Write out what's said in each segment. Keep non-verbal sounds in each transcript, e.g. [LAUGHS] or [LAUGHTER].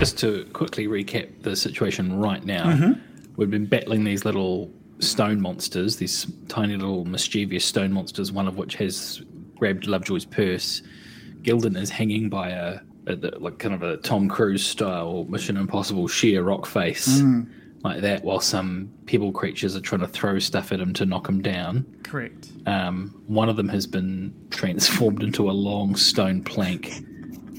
just to quickly recap the situation right now, we've been battling these little stone monsters, these tiny little mischievous stone monsters, one of which has grabbed Lovejoy's purse. Gildan is hanging by a, a the- like kind of a Tom Cruise style Mission Impossible sheer rock face, like that, while some pebble creatures are trying to throw stuff at him to knock him down. Correct. Um, one of them has been [LAUGHS] transformed into a long stone plank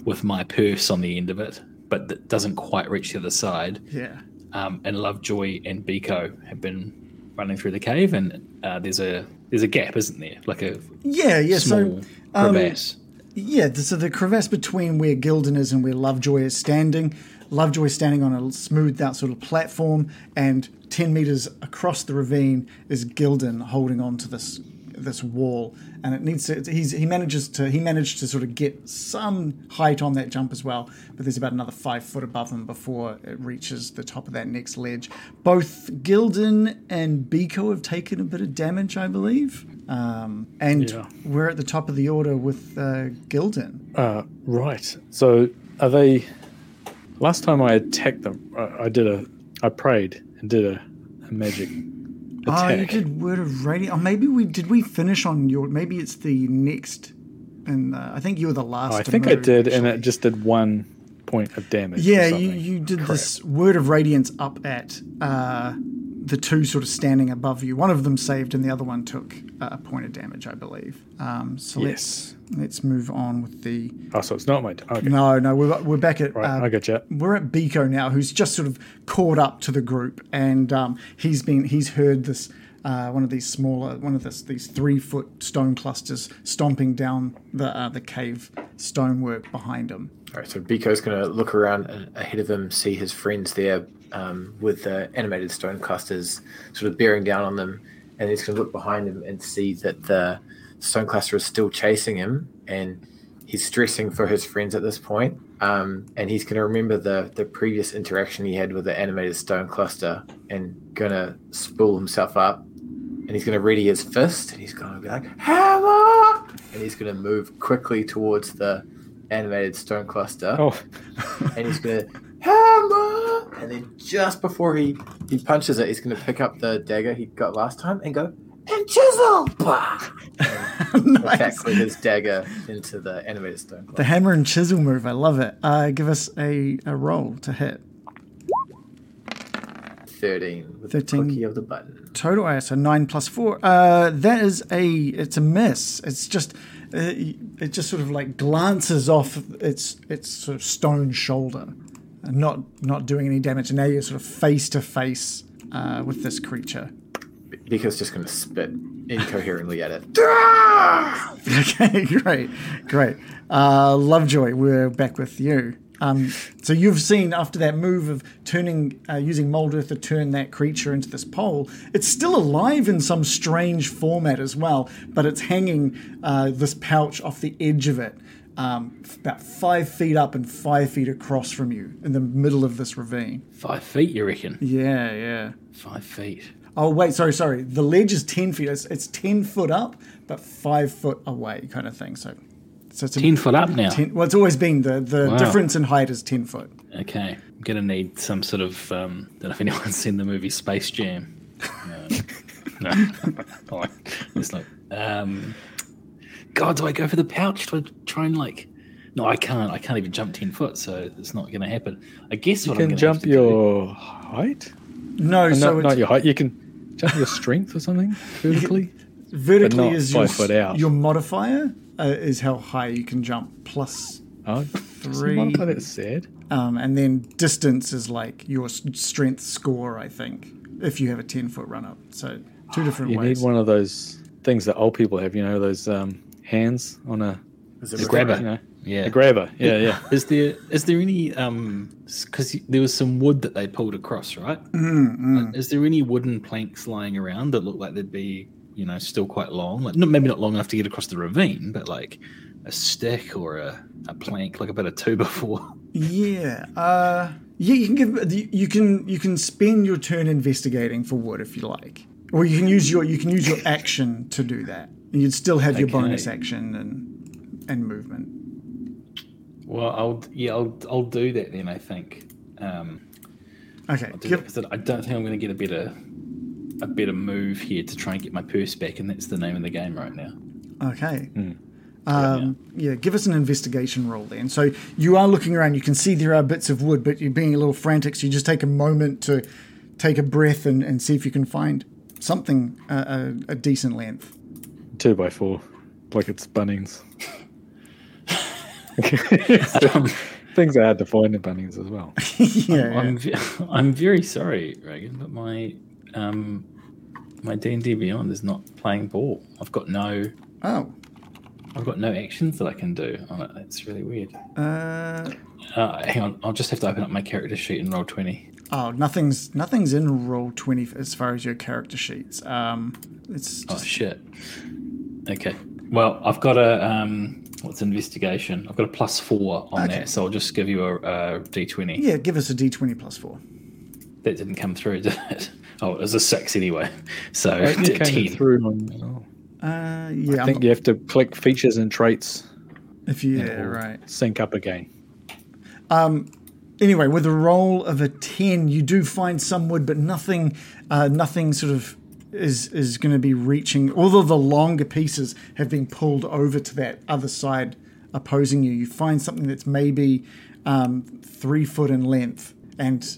with my purse on the end of it, but that doesn't quite reach the other side. Yeah. Um, and Lovejoy and Biko have been running through the cave, and uh, there's a there's a gap, isn't there? Like a Yeah, yeah. small so, um, crevasse. yeah, so the crevasse between where Gildan is and where Lovejoy is standing. Lovejoy is standing on a smoothed out sort of platform, and 10 meters across the ravine is Gildan holding on to this this wall and it needs to he's he manages to he managed to sort of get some height on that jump as well but there's about another five foot above him before it reaches the top of that next ledge both gildan and biko have taken a bit of damage i believe um, and Yeah. we're at the top of the order with uh, gildan Uh, right. So are they? Last time I attacked them, I, I did a, I prayed and did a, a magic oh you did word of radiant oh maybe we did we finish on your maybe it's the next and uh, i think you were the last Oh, I think I did, and it just did one point of damage. Yeah, you, you did this word of radiance up at uh, the two sort of standing above you. One of them saved, and the other one took uh, a point of damage, I believe. Um, so Yes. let's let's move on with the. Oh, so it's not my. t- Okay. No, no, we're we're back at. Right. uh, I got you. we're at Biko now, who's just sort of caught up to the group, and um, he's been he's heard this uh, one of these smaller one of this these three foot stone clusters stomping down the uh, the cave stonework behind him. All right, so Biko's going to look around ahead of him, see his friends there um, with the animated stone clusters sort of bearing down on them, and he's going to look behind him and see that the stone cluster is still chasing him, and he's stressing for his friends at this point. Um, and he's going to remember the the previous interaction he had with the animated stone cluster, and going to spool himself up, and he's going to ready his fist, and he's going to be like hammer, and he's going to move quickly towards the animated stone cluster Oh, [LAUGHS] and he's gonna [LAUGHS] hammer, and then just before he he punches it, he's gonna pick up the dagger he got last time and go and chisel, bah! [LAUGHS] [LAUGHS] Attack with his dagger into the animated stone. The hammer and chisel move, I love it. Uh, give us a, a roll to hit. Thirteen with 13. the of the button. Total, uh, so nine plus four. Uh, that is a, it's a miss. It's just, uh, it just sort of like glances off its its sort of stone shoulder, and not not doing any damage. And now you're sort of face to face uh, with this creature. Biko's just gonna spit incoherently at it. [LAUGHS] Okay, great, great. Uh, Lovejoy, we're back with you. Um, so you've seen after that move of turning, uh, using mold earth to turn that creature into this pole, it's still alive in some strange format as well, but it's hanging uh, this pouch off the edge of it, um, about five feet up and five feet across from you in the middle of this ravine. Five feet, you reckon? Yeah, yeah. Five feet. Oh wait, sorry, sorry. The ledge is ten feet. It's, it's ten foot up, but five foot away, kind of thing. So, so it's a, Ten foot up now. 10 well, it's always been the the Wow. difference in height is ten foot. Okay, I'm gonna need some sort of. Um, don't know if anyone's seen the movie Space Jam. No, no. Oh, it's like, um, God, do I go for the pouch? Do I try and like? No, I can't. I can't even jump ten foot, so it's not gonna happen. I guess you what I'm can gonna jump have to do- your height. No, Uh, so not, it's, not your height. You can jump your strength or something [LAUGHS] vertically. vertically is your foot out. your modifier uh, is how high you can jump plus Oh, Three. Three. That's sad. um, and then distance is like your strength score. I think if you have a ten foot run up. So two different You ways. need one of those things that old people have. You know, those um, hands on a, Is it The right? grabber. you know, Yeah. a grabber. Yeah, yeah. Is there is there any um because there was some wood that they pulled across, right? Mm, Uh, Is there any wooden planks lying around that look like they'd be you know still quite long? Like not maybe not long enough to get across the ravine, but like a stick or a, a plank, like a bit of two before. Yeah. Uh, yeah, you can give you can you can spend your turn investigating for wood if you like, or you can use your you can use your action to do that. And you'd still have your bonus action and and movement. Well, I'll yeah, I'll I'll do that then. I think. Um, Okay, do give, that 'cause I don't think I'm going to get a better a better move here to try and get my purse back, and that's the name of the game right now. Okay. Um, yeah, give us an investigation roll then. So you are looking around, you can see there are bits of wood, but you're being a little frantic, so you just take a moment to take a breath and, and see if you can find something uh, a, a decent length. Two by four, like it's Bunnings. [LAUGHS] [LAUGHS] Things are hard to find in Bunnings as well. [LAUGHS] yeah. I'm ve- I'm very sorry, Reagan, but my um my D and D Beyond is not playing ball. I've got no Oh. I've got no actions that I can do on it. That's really weird. Uh, Uh, hang on, I'll just have to open up my character sheet and roll twenty. oh, nothing's nothing's in roll twenty as far as your character sheets. Um, it's Oh shit. Okay. Well, I've got a um, what's investigation? I've got a plus four on Okay. that, so I'll just give you a, a d twenty. yeah. Give us a d twenty plus four. That didn't come through, [LAUGHS] did it? Oh, it was a six anyway. [LAUGHS] So It t- came ten. through on. Uh, yeah. I think I'm- you have to click features and traits, if you, yeah, right. sync up again. Um, anyway, with a roll of a ten, you do find some wood, but nothing, uh, nothing sort of is is going to be reaching. Although the longer pieces have been pulled over to that other side, opposing you, you find something that's maybe um, three foot in length, and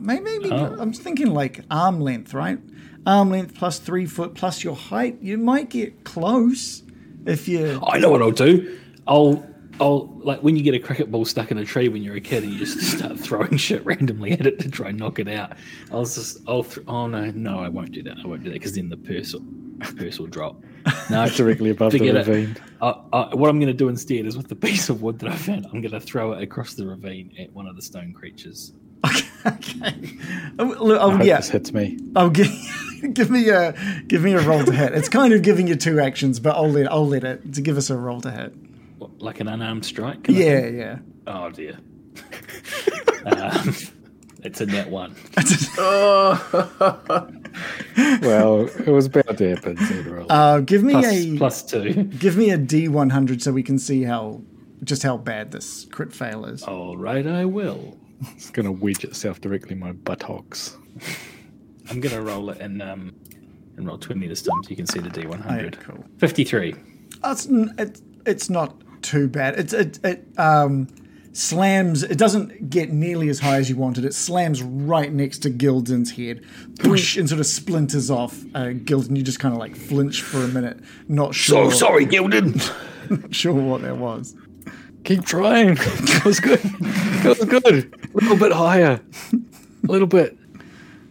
maybe Oh. I'm thinking like arm length, right? Arm length plus three foot plus your height. You might get close if you. I know what I'll do. I'll I'll like when you get a cricket ball stuck in a tree when you're a kid and you just start [LAUGHS] throwing shit randomly at it to try and knock it out. I was just I'll th- oh no no I won't do that I won't do that because then the purse will, [LAUGHS] purse will drop. No, [LAUGHS] Directly above the forget it. ravine. I, I, what I'm going to do instead is with the piece of wood that I found, I'm going to throw it across the ravine at one of the stone creatures. okay. Oh, look, oh, I hope yeah. this hits me. Oh, give, give me a give me a roll to hit. It's kind of giving you two actions, but I'll let I'll let it to give us a roll to hit. What, like an unarmed strike? kind of Yeah, thing? yeah. Oh dear. [LAUGHS] um, it's a net one. [LAUGHS] oh. [LAUGHS] Well, it was about to happen sooner. Uh, give me Plus, a plus two. give me a D one hundred so we can see how just how bad this crit fail is. All right, I will. It's going to wedge itself directly in my buttocks. I'm going to roll it and um, and roll 20 this time so you can see the D100. Oh, cool. 53. Oh, it's, n- it's not too bad. It's it, it um, slams. It doesn't get nearly as high as you wanted. It slams right next to Gildan's head, push and sort of splinters off uh, Gildan. You just kind of like flinch for a minute, not sure So sorry, Gildan. [LAUGHS] sure what that was. Keep trying. [LAUGHS] That was good. That was good. A little bit higher. A little bit.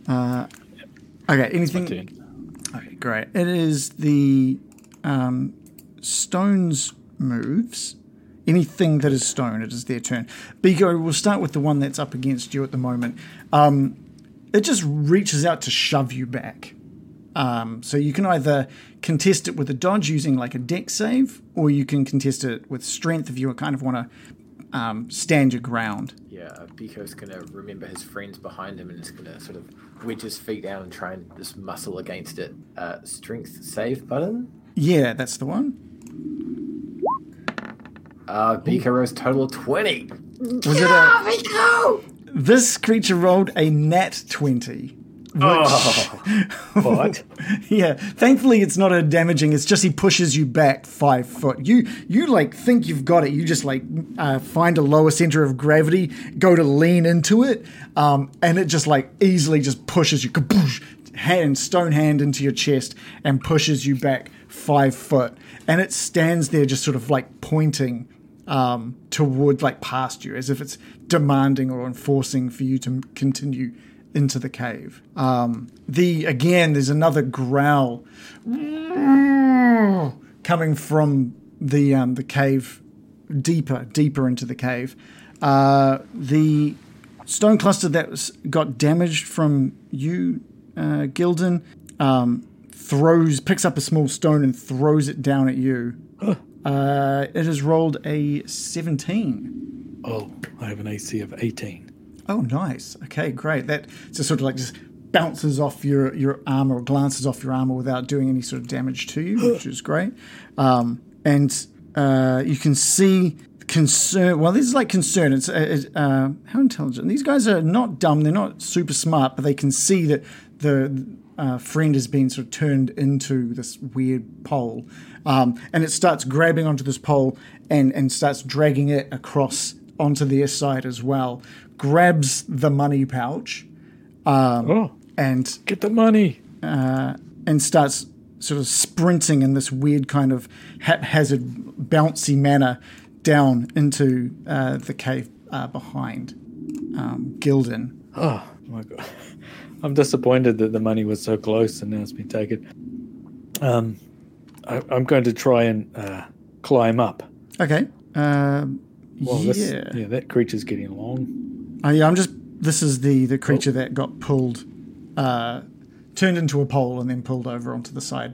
Uh, Okay, anything? Okay, great. It is the um, stones moves. Anything that is stone, it is their turn. Biko, we'll start with the one that's up against you at the moment. Um, it just reaches out to shove you back. Um, so you can either contest it with a dodge using like a Dex save, or you can contest it with strength if you kind of want to um, stand your ground. Yeah, Biko's gonna remember his friends behind him and is gonna sort of wedge his feet down and try and just muscle against it. Uh, strength save button. Yeah, that's the one. Uh, Biko rolls total of twenty. Was it a? This creature rolled a nat twenty. [LAUGHS] What? Yeah, thankfully it's not a damaging. It's just he pushes you back five foot. You you like think you've got it. You just like uh, find a lower center of gravity, go to lean into it, um, and it just like easily just pushes you, kaboosh, hand stone hand into your chest and pushes you back five foot, and it stands there just sort of like pointing um, toward like past you, as if it's demanding or enforcing for you to continue into the cave. Um, the again, there's another growl coming from the um, the cave, deeper, deeper into the cave. Uh, the stone cluster that was, got damaged from you, uh, Gildan, um, throws picks up a small stone and throws it down at you. Uh, it has rolled a 17. Oh, I have an AC of 18. Oh, nice. Okay, great. That just sort of like just bounces off your, your armor or glances off your armor without doing any sort of damage to you, which is great. Um, and uh, you can see concern. Well, this is like concern. It's uh, uh, how intelligent. These guys are not dumb. They're not super smart, but they can see that the uh, friend has been sort of turned into this weird pole, um, and it starts grabbing onto this pole and and starts dragging it across onto their side as well. Grabs the money pouch oh, and get the money. and starts sort of sprinting in this weird kind of haphazard, bouncy manner down into uh, the cave uh, behind um, Gildan. Oh my god. [LAUGHS] I'm disappointed that the money was so close and now it's been taken. Um, I, I'm going to try and uh, climb up. Okay. Um, Well, yeah. this, yeah, that creature's getting along. Uh, yeah, I'm just. This is the the creature that got pulled, uh, turned into a pole and then pulled over onto the side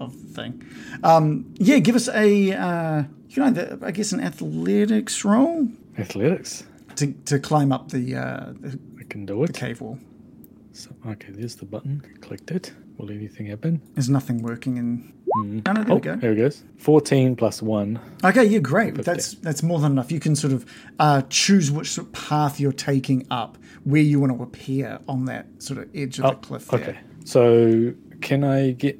of the thing. Um, yeah, give us a. Uh, you know, the, I guess an athletics roll Athletics. to to climb up the uh, the I can do it. The cave wall. So, okay, there's the button. Clicked it. Will anything happen? There's nothing working in. Oh, no, there oh, we go. there it goes. 14 plus 1. Okay, yeah, great. But that's that's more than enough. You can sort of uh, choose which sort of path you're taking up, where you want to appear on that sort of edge of the cliff. There. Oh, Okay. So, can I get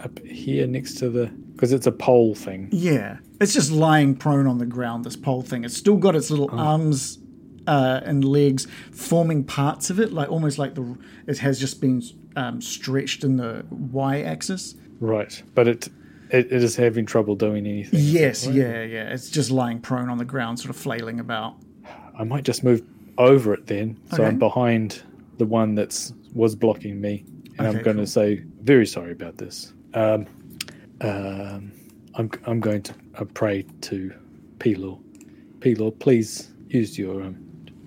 up here next to the. Because it's a pole thing. Yeah, it's just lying prone on the ground. This pole thing. It's still got its little Oh. arms uh, and legs forming parts of it, like almost like the it has just been um, stretched in the y-axis. Right. But it, it, it is having trouble doing anything. Yes, yeah, yeah. It's just lying prone on the ground, sort of flailing about. I might just move over it then. So Okay. I'm behind the one that's was blocking me. And Okay, I'm going cool. to say, very sorry about this. Um, um, I'm, I'm going to uh, pray to Pelor. Pelor, please use your um,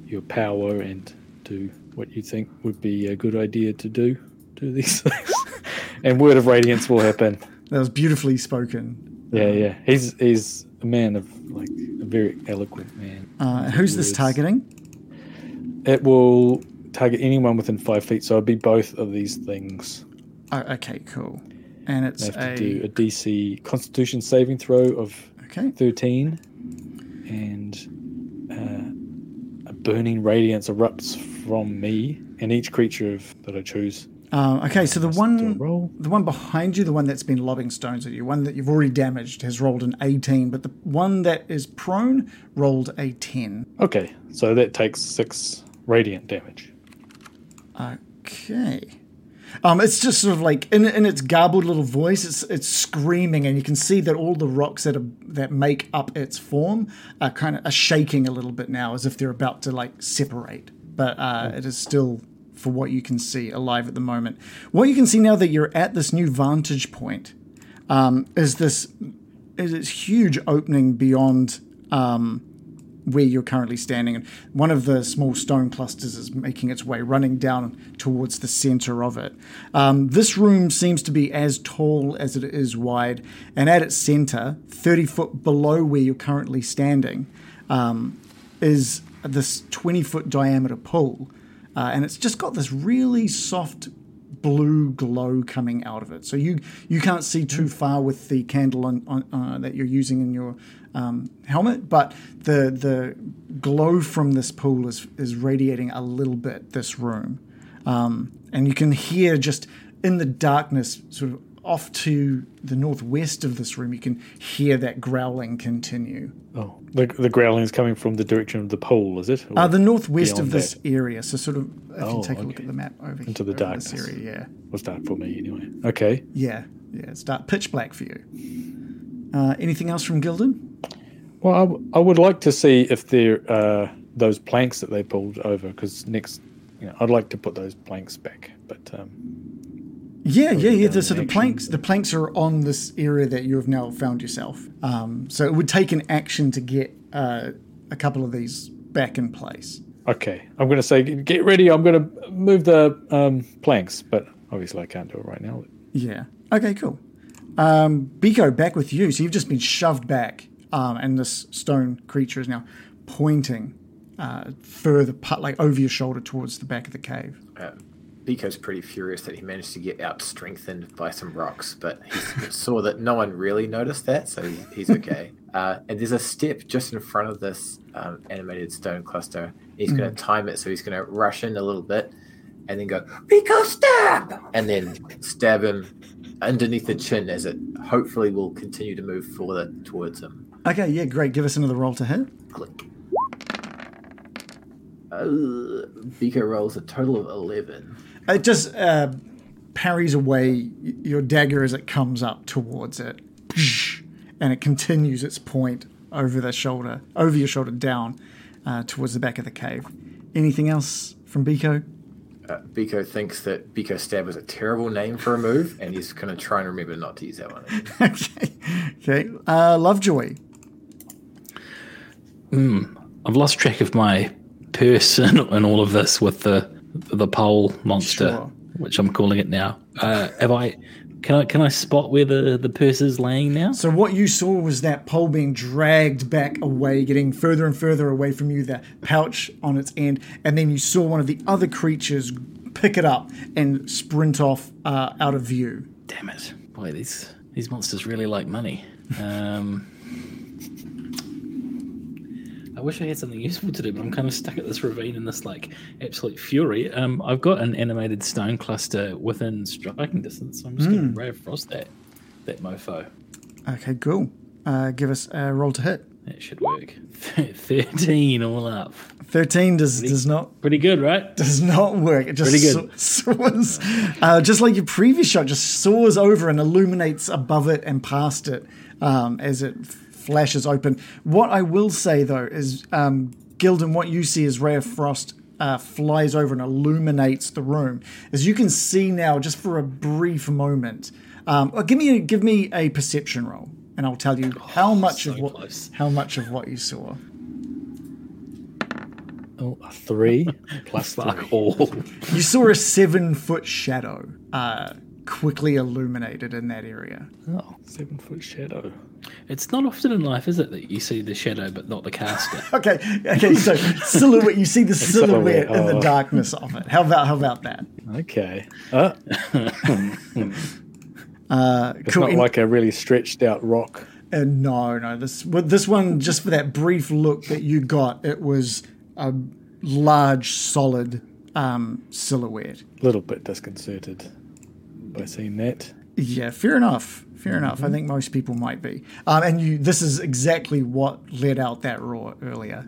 your power and do what you think would be a good idea to do to these [LAUGHS] things. And word of radiance will happen. [LAUGHS] That was beautifully spoken. Yeah, yeah. He's he's a man of like a very eloquent man. Uh, who's this targeting? It will target anyone within five feet, so it'd be both of these things. Oh, okay, cool. And it's They have a, to do a DC Constitution saving throw of okay. 13, and uh, a burning radiance erupts from me and each creature of, that I choose. Um, okay, so the one the one behind you, the one that's been lobbing stones at you, one that you've already damaged, has rolled an 18, but the one that is prone rolled a 10. Okay, so that takes six radiant damage. Okay. Um, it's just sort of like in, in its garbled little voice, it's it's screaming, and you can see that all the rocks that are, that make up its form are kind of are shaking a little bit now, as if they're about to like separate. But uh, it is still, for what you can see, alive at the moment. What you can see now that you're at this new vantage point um, is this is this huge opening beyond um, where you're currently standing. And one of the small stone clusters is making its way, running down towards the center of it. Um, this room seems to be as tall as it is wide, and at its center, 30 foot below where you're currently standing, um, is this 20 foot diameter pool. Uh, and it's just got this really soft blue glow coming out of it. So you you can't see too far with the candle on, on, uh, that you're using in your um, helmet, but the the glow from this pool is is radiating a little bit this room, um, and you can hear just in the darkness, sort of off to the northwest of this room, you can hear that growling continue. Oh, the, the growling is coming from the direction of the pole, is it? Or Uh, the northwest of this that? area. So sort of, if Oh, you take a look at the map over here. Into the over this darkness. area, yeah. was dark for me anyway. Okay. Yeah, yeah, it's dark, pitch black for you. Uh, anything else from Gildan? Well, I, w- I would like to see if there are those planks that they pulled over because next, you know, I'd like to put those planks back. But um, Yeah, yeah, yeah. down So the planks, the planks are on this area that you have now found yourself. Um, so it would take an action to get uh, a couple of these back in place. okay, I'm going to say get ready. I'm going to move the um, planks, but obviously I can't do it right now. Yeah. Okay, cool. Um, Biko, back with you. So you've just been shoved back, um, and this stone creature is now pointing uh, further, like over your shoulder towards the back of the cave. Biko's pretty furious that he managed to get out strengthened by some rocks, but he [LAUGHS] saw that no one really noticed that, so he's okay. [LAUGHS] Uh, and there's a step just in front of this um, animated stone cluster. He's going to time it, so he's going to rush in a little bit and then go, Biko, stab! And then stab him underneath the chin as it hopefully will continue to move forward towards him. Okay, yeah, great. Give us another roll to hit. Click. Uh, Biko rolls a total of 11. It just uh, parries away your dagger as it comes up towards it, and it continues its point over the shoulder, over your shoulder, down uh, towards the back of the cave. Anything else from Biko? Uh, Biko thinks that Biko Stab was a terrible name for a move, and he's going to try and remember not to use that one. again. [LAUGHS] okay, okay. Uh, Lovejoy. I've lost track of my person [LAUGHS] and all of this with the the pole monster, Sure. which I'm calling it now. Uh, have I? Can I can I spot where the the purse is laying now? So what you saw was that pole being dragged back away, getting further and further away from you, the pouch on its end, and then you saw one of the other creatures pick it up and sprint off uh, out of view. Damn it! Boy, these these monsters really like money. Um, wish I had something useful to do, but I'm kind of stuck at this ravine in this like absolute fury. Um, I've got an animated stone cluster within striking distance, so I'm just going to ray of frost that that mofo. Okay, cool. Uh, give us a roll to hit. That should work. [LAUGHS] Thirteen all up. Thirteen does does not Pretty good, right? does not work. It just Pretty good. so- soars, uh, just like your previous shot, just soars over and illuminates above it and past it um, as it flashes open. What I will say though is, um, Gildan, what you see is Ray of Frost uh, flies over and illuminates the room, as you can see now, just for a brief moment. Um, well, give me a, give me a perception roll, and I'll tell you how much so of what close. how much of what you saw. Oh, a three [LAUGHS] plus Fuck three. all. You saw a seven foot shadow uh, quickly illuminated in that area. Oh, seven foot shadow. It's not often in life, is it, that you see the shadow but not the caster? [LAUGHS] Okay, okay, so silhouette. You see the [LAUGHS] silhouette silhouette, in the oh. darkness of it. How about how about that? Okay. Uh, [LAUGHS] Uh, it's cool. not like a really stretched out rock. uh, no, no. This this one, just for that brief look that you got, it was a large, solid um, silhouette. A little bit disconcerted by seeing that. Yeah, fair enough. Fair enough. I think most people might be. Um, and you, this is exactly what led out that roar earlier.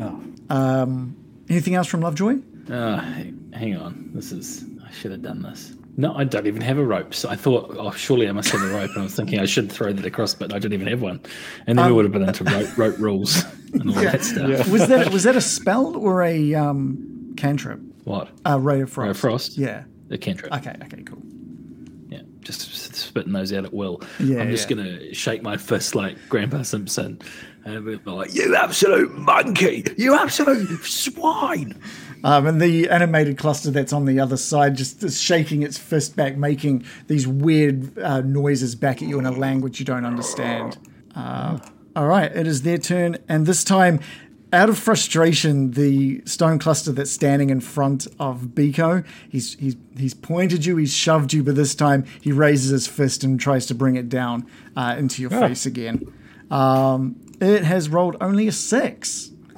Oh, Anything else from Lovejoy? Uh, hang, hang on. This is. I should have done this. No, I don't even have a rope. So I thought, oh, surely I must have a rope. And I was thinking I should throw that across, but I don't even have one. And then we would have been into rope, rope rules and all that stuff. Was that [LAUGHS] was that a spell or a um, cantrip? What? A ray of frost. Ray of frost? Yeah. A cantrip. Okay. Okay. Cool. Just spitting those out at will. Yeah, I'm just yeah. gonna shake my fist like Grandpa Simpson, and be like, "You absolute monkey! You absolute swine!" Um, and the animated cluster that's on the other side just is shaking its fist back, making these weird uh, noises back at you in a language you don't understand. Uh, all right, it is their turn, and this time, out of frustration, the stone cluster that's standing in front of Biko, he's he's he's pointed you, he's shoved you, but this time he raises his fist and tries to bring it down uh, into your face again. Um, it has rolled only a six. [LAUGHS]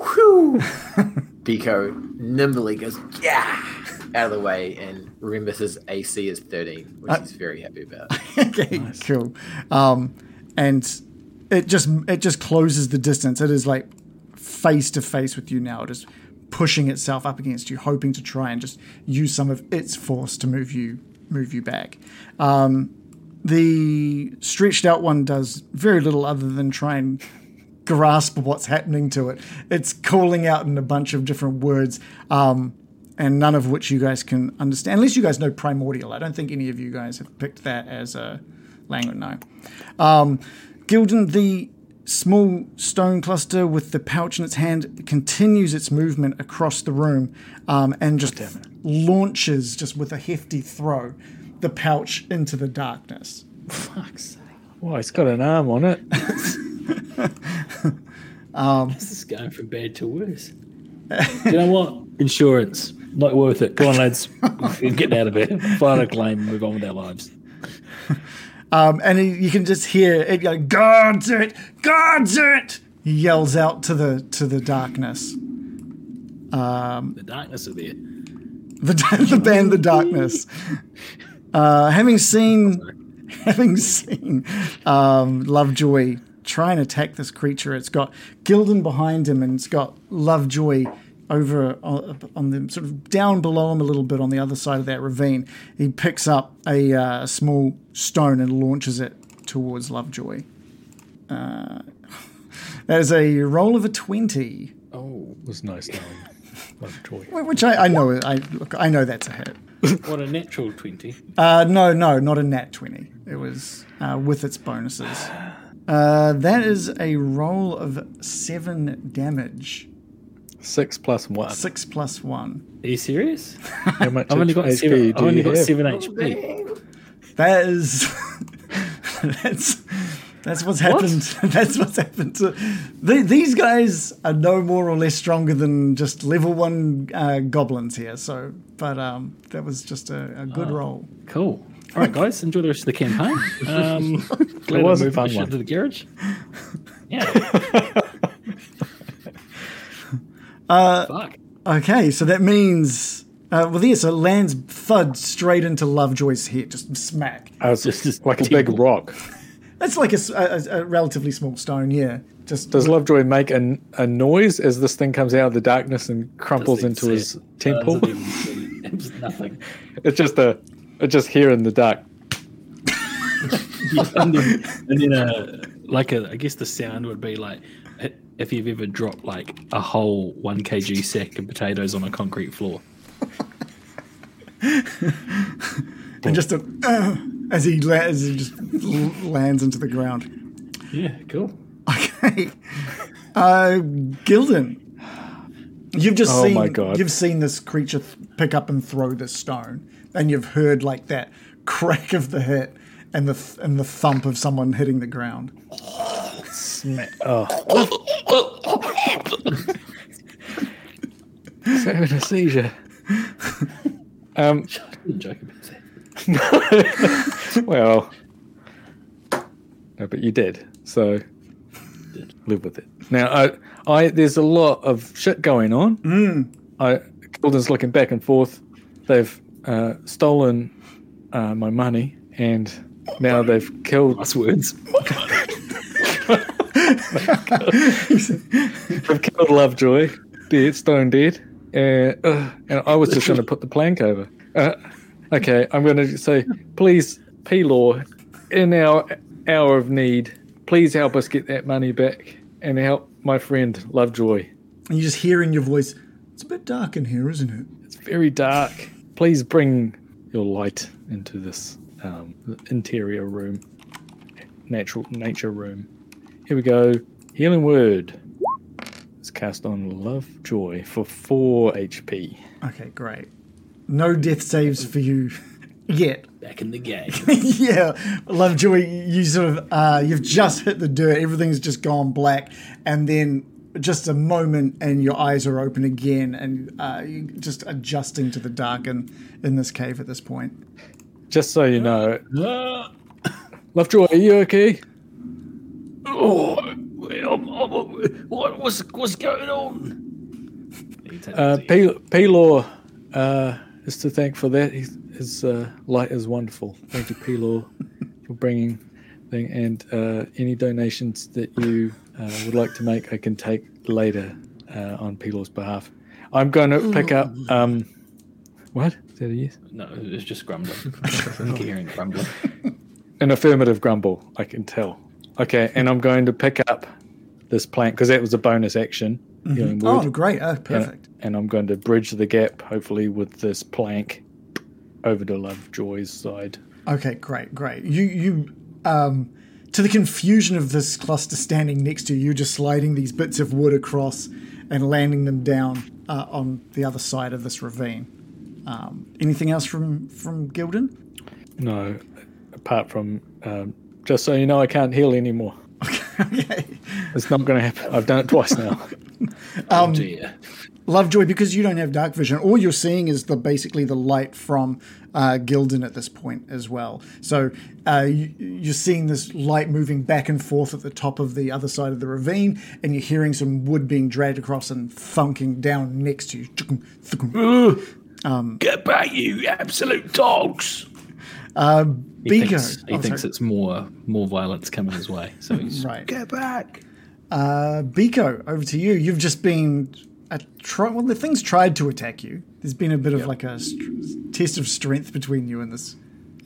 Biko nimbly goes, yeah, out of the way and remembers his AC is 13, which he's very happy about. [LAUGHS] okay, cool. Um, and it just it just closes the distance. It is like face to face with you now. just pushing itself up against you, hoping to try and just use some of its force to move you move you back. Um, the stretched out one does very little other than try and grasp what's happening to it. It's calling out in a bunch of different words, um, and none of which you guys can understand. Unless you guys know primordial. I don't think any of you guys have picked that as a language. No. Um, Gildan, the small stone cluster with the pouch in its hand continues its movement across the room um, and just launches, just with a hefty throw, the pouch into the darkness. Fuck's sake! well, it's got an arm on it. [LAUGHS] This is going from bad to worse. [LAUGHS] you know what? Insurance. Not worth it. Go on, lads. [LAUGHS] Get out of here. File a claim move on with our lives. Um, and he, you can just hear it go, guards it, guards it. He yells out to the to the darkness. The darkness are there. The [LAUGHS] the band, the darkness. [LAUGHS] Uh, having seen, [LAUGHS] having seen um, Lovejoy try and attack this creature, it's got Gildan behind him, and it's got Lovejoy over on, on the sort of down below him a little bit on the other side of that ravine. He picks up a uh, small stone and launches it towards Lovejoy. Uh, [LAUGHS] that is a roll of a twenty. Oh, It was nice knowing [LAUGHS] Lovejoy. Which I, I know, I look, I know that's a hit. [LAUGHS] what a natural 20. Uh, no, no, not a nat twenty. It was uh, with its bonuses. Uh, that is a roll of seven damage, Six plus one. six plus one. Are you serious? How much [LAUGHS] I've only got HP seven. I've only got have? seven HP. That is [LAUGHS] that's that's what's happened. [LAUGHS] That's what's happened to the, these guys are no more or less stronger than just level one uh, goblins here. So, but um, that was just a, a good roll. Cool. All right, guys, enjoy the rest of the campaign. Um, glad was I a moved fun one. to the garage. Yeah. Uh, Fuck. Okay, so that means uh, well, yes, it lands thud straight into Lovejoy's head, just smack. I was Just- just like a big rock. [LAUGHS] That's like a relatively small stone, yeah. Just Does Lovejoy make a, a noise as this thing comes out of the darkness and crumples into his exist. temple? Doesn't even- It was nothing. [LAUGHS] It's just a, it's just here in the dark. [LAUGHS] and then, and then uh, like a, I guess the sound would be like i- if you've ever dropped like a whole one kg sack of potatoes on a concrete floor. and just a, uh, as he la- as he just lands into the ground. Yeah, cool. Okay, uh, Gildan, you've just Oh seen my God. you've seen this creature th- pick up and throw this stone, and you've heard like that [LAUGHS] crack of the hit and the th- and the thump of someone hitting the ground. Sma- Oh. [LAUGHS] He's having a seizure. Um, [LAUGHS] Didn't joke about that. [LAUGHS] well, no, but you did, so live with it. Now, I, I, there's a lot of shit going on. Mm. I, Gildan's looking back and forth. They've uh, stolen uh, my money, and now they've killed. Last words. [LAUGHS] They've killed Lovejoy, dead, stone dead. Uh, uh, and I was just going to put the plank over. Uh, okay, I'm going to say, please, Pelor, in our hour of need, please help us get that money back and help my friend Lovejoy. And you just hear in your voice, "It's a bit dark in here, isn't it?" It's very dark. Please bring your light into this um, interior room, natural nature room. Here we go. Healing word. It's cast on Lovejoy for four HP. Okay, great. No death saves for you [LAUGHS] yet. Back in the game. [LAUGHS] yeah, Lovejoy, you sort of uh, you've just hit the dirt. Everything's just gone black, and then just a moment, and your eyes are open again, and uh, you're just adjusting to the dark in in this cave at this point. Just so you know, [LAUGHS] Lovejoy, are you okay? Oh, what, what's, what's going on? Uh, P- Pelor uh, is to thank for that. His, his uh, light is wonderful. Thank you, Pelor, [LAUGHS] for bringing thing. And uh, any donations that you uh, would like to make, I can take later uh, on Pelor's behalf. I'm going to pick up. Um, what? Is that a yes? no, it was just grumbling. [LAUGHS] [LAUGHS] I can hear him grumbling. An affirmative grumble, I can tell. Okay, and I'm going to pick up this plank because that was a bonus action. word. Oh, great! Oh, And- perfect. And, I'm going to bridge the gap, hopefully, with this plank over to Lovejoy's side. Okay, great, great. You you um to the confusion of this cluster standing next to you, you're just sliding these bits of wood across and landing them down uh, on the other side of this ravine. Um, anything else from from Gildan? No, apart from um, just so you know, I can't heal anymore. okay. [LAUGHS] It's not going to happen. I've done it twice now. [LAUGHS] oh dear. Lovejoy, because you don't have dark vision, all you're seeing is the basically the light from uh, Gildan at this point as well. So uh, you, you're seeing this light moving back and forth at the top of the other side of the ravine, and you're hearing some wood being dragged across and thunking down next to you. Get back, you absolute dogs! Uh, He Biko. thinks, he oh, thinks sorry. it's more more violence coming his way. So he's [LAUGHS] Right. get back. Uh, Biko, over to you. You've just been a try. Well, the thing's tried to attack you. There's been a bit of like a st- test of strength between you and this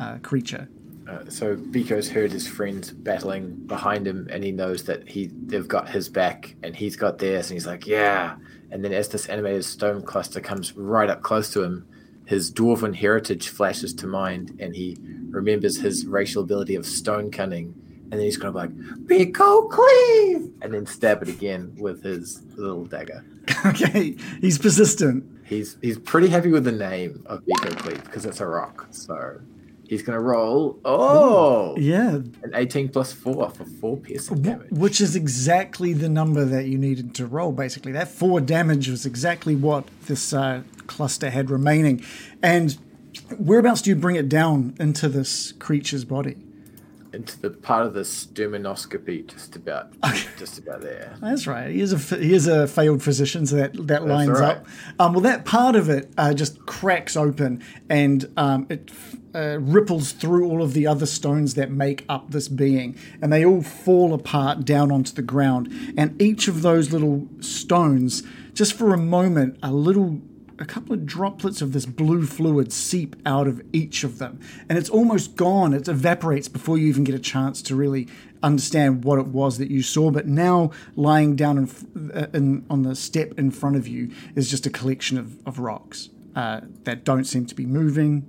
uh, creature. Uh, so Biko's heard his friends battling behind him, and he knows that he they've got his back, and he's got theirs, and he's like, "Yeah." And then as this animated stone cluster comes right up close to him, his dwarven heritage flashes to mind, and he remembers his racial ability of stone cunning, and then he's gonna be like, "Biko, cleave!" and then stab it again with his little dagger. [LAUGHS] okay, he's persistent. He's he's pretty happy with the name of Biko Cleave because it's a rock, so. He's gonna roll. Oh, Yeah, an 18 plus 4 for 4 piercing damage. which is exactly the number that you needed to roll. Basically, that four damage was exactly what this uh, cluster had remaining. And whereabouts do you bring it down into this creature's body? Into the part of the sturminoscopy, just about, just about there. That's right. He is a he is a failed physician, so that that lines right. up. Um, well, that part of it uh, just cracks open, and um, it uh, ripples through all of the other stones that make up this being, and they all fall apart down onto the ground. And each of those little stones, just for a moment, a little a couple of droplets of this blue fluid seep out of each of them. And it's almost gone. It evaporates before you even get a chance to really understand what it was that you saw. But now lying down in, uh, in, on the step in front of you is just a collection of, of rocks uh, that don't seem to be moving.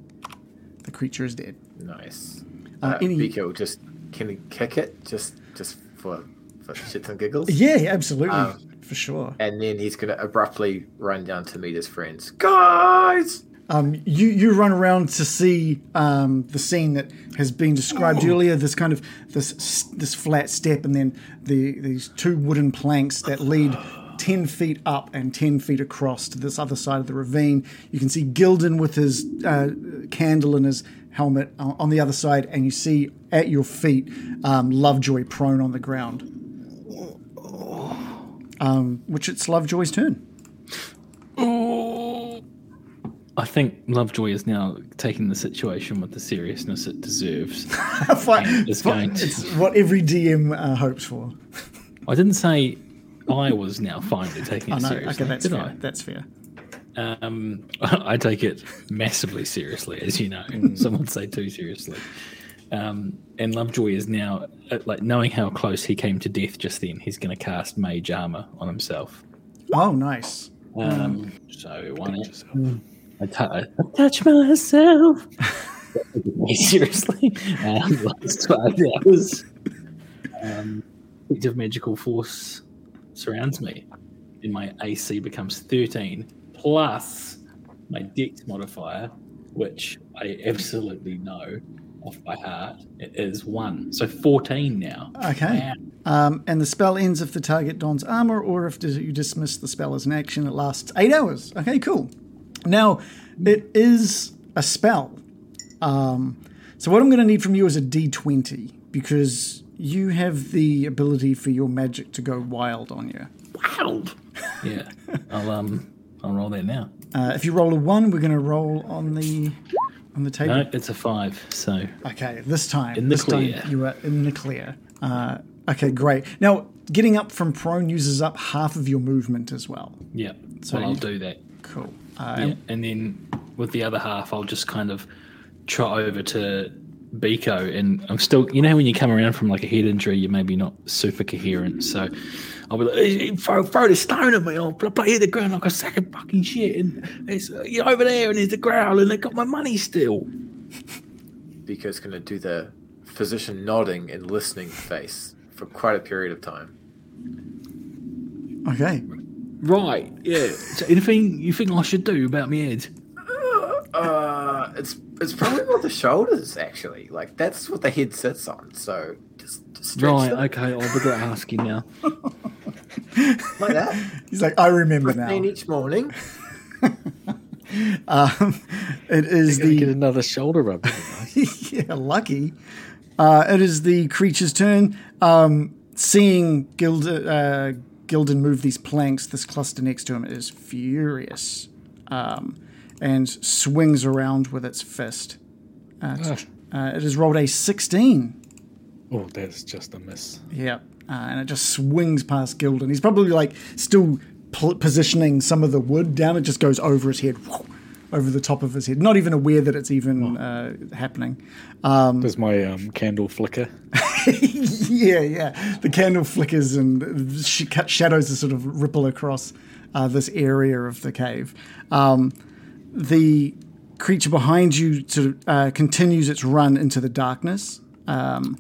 The creature is dead. Nice. Uh, Uh, any- Biko, just can he kick it just just for for shits and giggles? yeah absolutely. Um, for sure And then he's gonna abruptly run down to meet his friends. Guys, Um, you you run around to see um, the scene that has been described earlier. This kind of this this flat step, and then the these two wooden planks that lead ten feet up and ten feet across to this other side of the ravine. You can see Gildan with his uh, candle in his helmet on the other side, and you see at your feet um, Lovejoy prone on the ground. Um, which it's Lovejoy's turn. I think Lovejoy is now taking the situation with the seriousness it deserves. [LAUGHS] It's going to- It's what every DM uh, hopes for. I didn't say I was now finally taking [LAUGHS] Oh it no, seriously. okay, that's did fair. That's fair. I? Um, [LAUGHS] I take it massively seriously, as you know. Some would say too seriously. Um, and Lovejoy is now uh, like knowing how close he came to death just then. He's going to cast Mage Armor on himself. Oh, nice. Um, so one I, tou- I touch myself. [LAUGHS] [LAUGHS] Seriously, um, [LAUGHS] last twelve hours. Um, of magical force surrounds me, and my AC becomes thirteen plus my Dex modifier, which I absolutely know off by heart. It is one, so fourteen now. Okay. Um, and the spell ends if the target dons armor, or if you dismiss the spell as an action. It lasts eight hours. Okay, cool. Now, it is a spell. Um, so what I'm going to need from you is a D20 because you have the ability for your magic to go wild on you. Wild. Yeah, [LAUGHS] I'll um, I'll roll that now. Uh, if you roll a one, we're going to roll on the on the table. No, it's a five. So Okay, this time. In the this clear. time you are in the clear. Uh, okay, great. Now, getting up from prone uses up half of your movement as well. yeah, So well, I'll do that. Cool. Uh, Yeah, and then with the other half, I'll just kind of trot over to Biko, and I'm still, you know, when you come around from like a head injury, you're maybe not super coherent. So I'll be like, "Hey, hey, throw, throw the stone at me, or blah, blah, hit the ground like a sack of fucking shit, and it's uh, you're over there, and there's the growl, and they got my money still. Biko's gonna do the physician nodding and listening face for quite a period of time. Okay. Right, yeah. So anything you think I should do about my head? Uh, it's it's probably more the shoulders actually. Like that's what the head sits on. So just, just stretch Right, them. okay, I'll better ask you now. [LAUGHS] like that. He's like, I remember Fifteen now. each morning. [LAUGHS] It is Gonna get the another shoulder rub. [LAUGHS] yeah, lucky. Uh, it is the creature's turn. Um, seeing Gild, uh, Gildan move these planks, this cluster next to him is furious um, and swings around with its fist. Uh, t- uh, it has rolled a 16. oh, that's just a miss. Yeah, uh, and it just swings past Gildan. He's probably like still pl- positioning some of the wood down. It just goes over his head, over the top of his head. Not even aware that it's even uh, happening. Does my um, candle flicker? [LAUGHS] yeah, yeah. The candle flickers and sh- shadows sort of ripple across uh, this area of the cave. Um, the creature behind you sort of uh, continues its run into the darkness, um,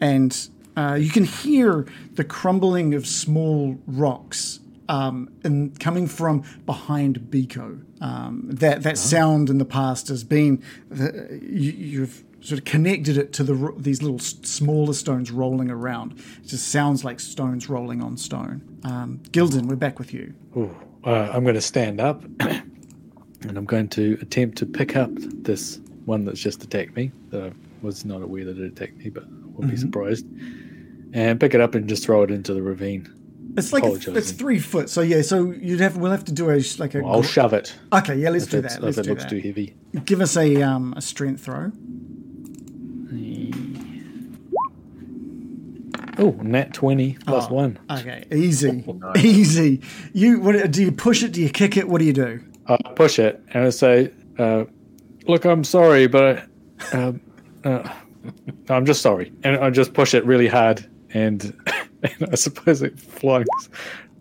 and uh, you can hear the crumbling of small rocks um, and coming from behind Biko. Um, that that sound in the past has been the, you, you've sort of connected it to the these little smaller stones rolling around. It just sounds like stones rolling on stone. Um, Gildan, we're back with you. Ooh, uh, I'm going to stand up [CLEARS THROAT] and I'm going to attempt to pick up this one that's just attacked me. That I was not aware that it attacked me, but I will be surprised. And pick it up and just throw it into the ravine. It's like Apologising. it's three foot, so yeah. So you'd have we'll have to do a sh- like a. I'll gr- shove it okay, yeah, let's if, do it's- that. Let's if it do looks that. too heavy. Give us a um a strength throw. Oh, nat 20 plus Oh, one. Okay, easy, Nice. easy. You what do you push it? Do you kick it? What do you do? I push it and I say, uh, "Look, I'm sorry, but uh, uh, I'm just sorry." And I just push it really hard, and, [LAUGHS] and I suppose it flies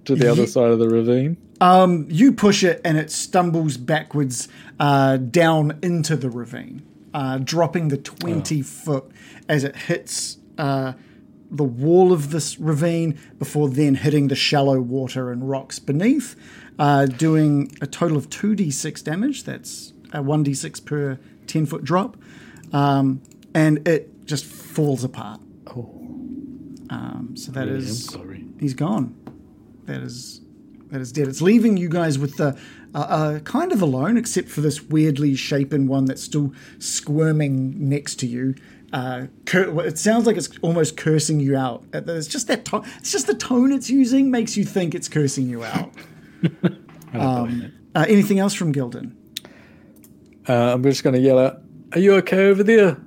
to the other side of the ravine. Um, you push it and it stumbles backwards uh, down into the ravine, uh, dropping the 20 foot as it hits uh, the wall of this ravine before then hitting the shallow water and rocks beneath, uh, doing a total of 2d6 damage. That's a 1d6 per 10 foot drop. Um, and it just falls apart. Oh, Um, so that I am is sorry. he's gone. That is that is dead. It's leaving you guys with the uh, uh, kind of alone, except for this weirdly shapen one that's still squirming next to you. Uh, cur- it sounds like it's almost cursing you out. It's just that to- it's just the tone it's using makes you think it's cursing you out. [LAUGHS] I don't blame it. Uh, anything else from Gildan? Uh, I'm just going to yell out, "Are you okay over there?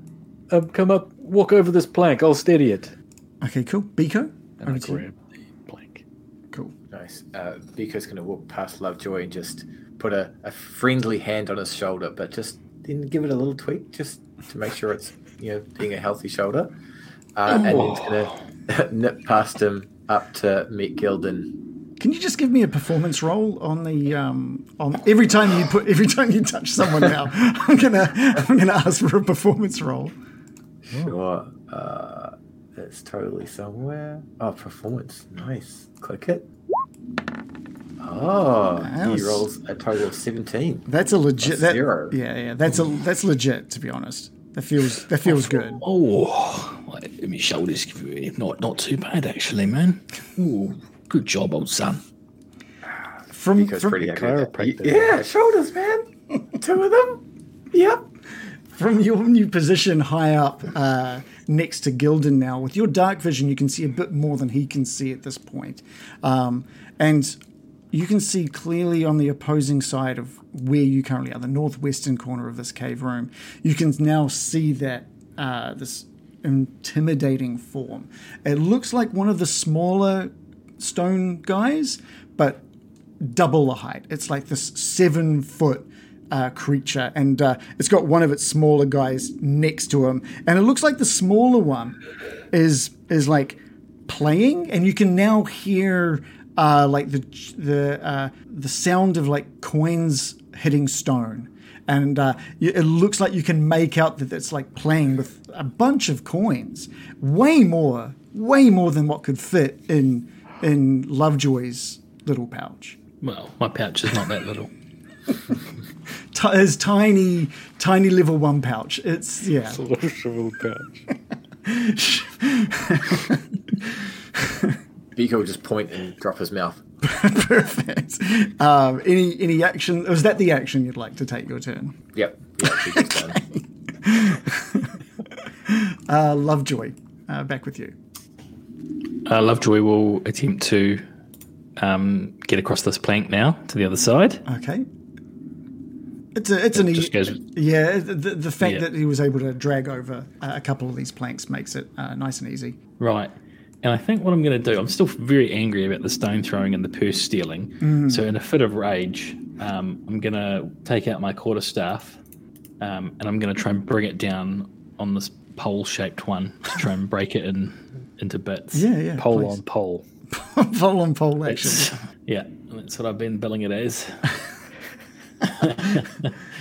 Um, come up, walk over this plank. I'll steady it." Okay, cool. Biko, And over I grab the plank. Cool. Nice. Uh, Biko's going to walk past Lovejoy and just put a, a friendly hand on his shoulder, but just then give it a little tweak just to make sure it's you know being a healthy shoulder. Uh, And then he's going [LAUGHS] to nip past him up to meet Gildan. Can you just give me a performance roll on the um, on every time you put every time you touch someone now? [LAUGHS] I'm gonna I'm gonna ask for a performance roll. Sure. Uh, it's totally somewhere. Oh, performance. Nice. Click it. Oh, Nice. he rolls a total of 17. That's a legit. A That, zero. Yeah, yeah. That's a that's legit. To be honest, that feels that feels good. Oh, like, my shoulders not not too bad actually, man. Ooh, good job, old son. From, Biko's from, pretty happy. with that. chiropractor. Yeah, shoulders, man. [LAUGHS] Two of them. Yep. from your new position high up uh, next to Gildan now, with your dark vision, you can see a bit more than he can see at this point. Um, and you can see clearly on the opposing side of where you currently are, the northwestern corner of this cave room, you can now see that uh, this intimidating form. It looks like one of the smaller stone guys, but double the height. It's like this seven foot uh, creature, and uh, it's got one of its smaller guys next to him, and it looks like the smaller one is is like playing, and you can now hear uh, like the the uh, the sound of like coins hitting stone. And uh, it looks like you can make out that it's like playing with a bunch of coins, way more, way more than what could fit in in Lovejoy's little pouch. Well, my pouch is not that little. [LAUGHS] T- his tiny, tiny level one pouch. It's yeah. A little shriveled pouch. [LAUGHS] Biko will just point and drop his mouth. Perfect. Um, any any action? Was that the action you'd like to take your turn? Yep. Yeah, Biko's done. [LAUGHS] Uh, Lovejoy, uh, back with you. Uh, Lovejoy will attempt to um, get across this plank now to the other side. Okay. It's a, it's an Just e- goes, yeah. The, the fact Yeah. that he was able to drag over a couple of these planks makes it uh, nice and easy. right. And I think what I'm going to do, I'm still very angry about the stone throwing and the purse stealing. So, in a fit of rage, um, I'm going to take out my quarterstaff um, and I'm going to try and bring it down on this pole shaped one to try and break it in into bits. Yeah, yeah. Pole please. on pole. [LAUGHS] Pole on pole action. It's- [LAUGHS] yeah, that's what I've been billing it as. [LAUGHS]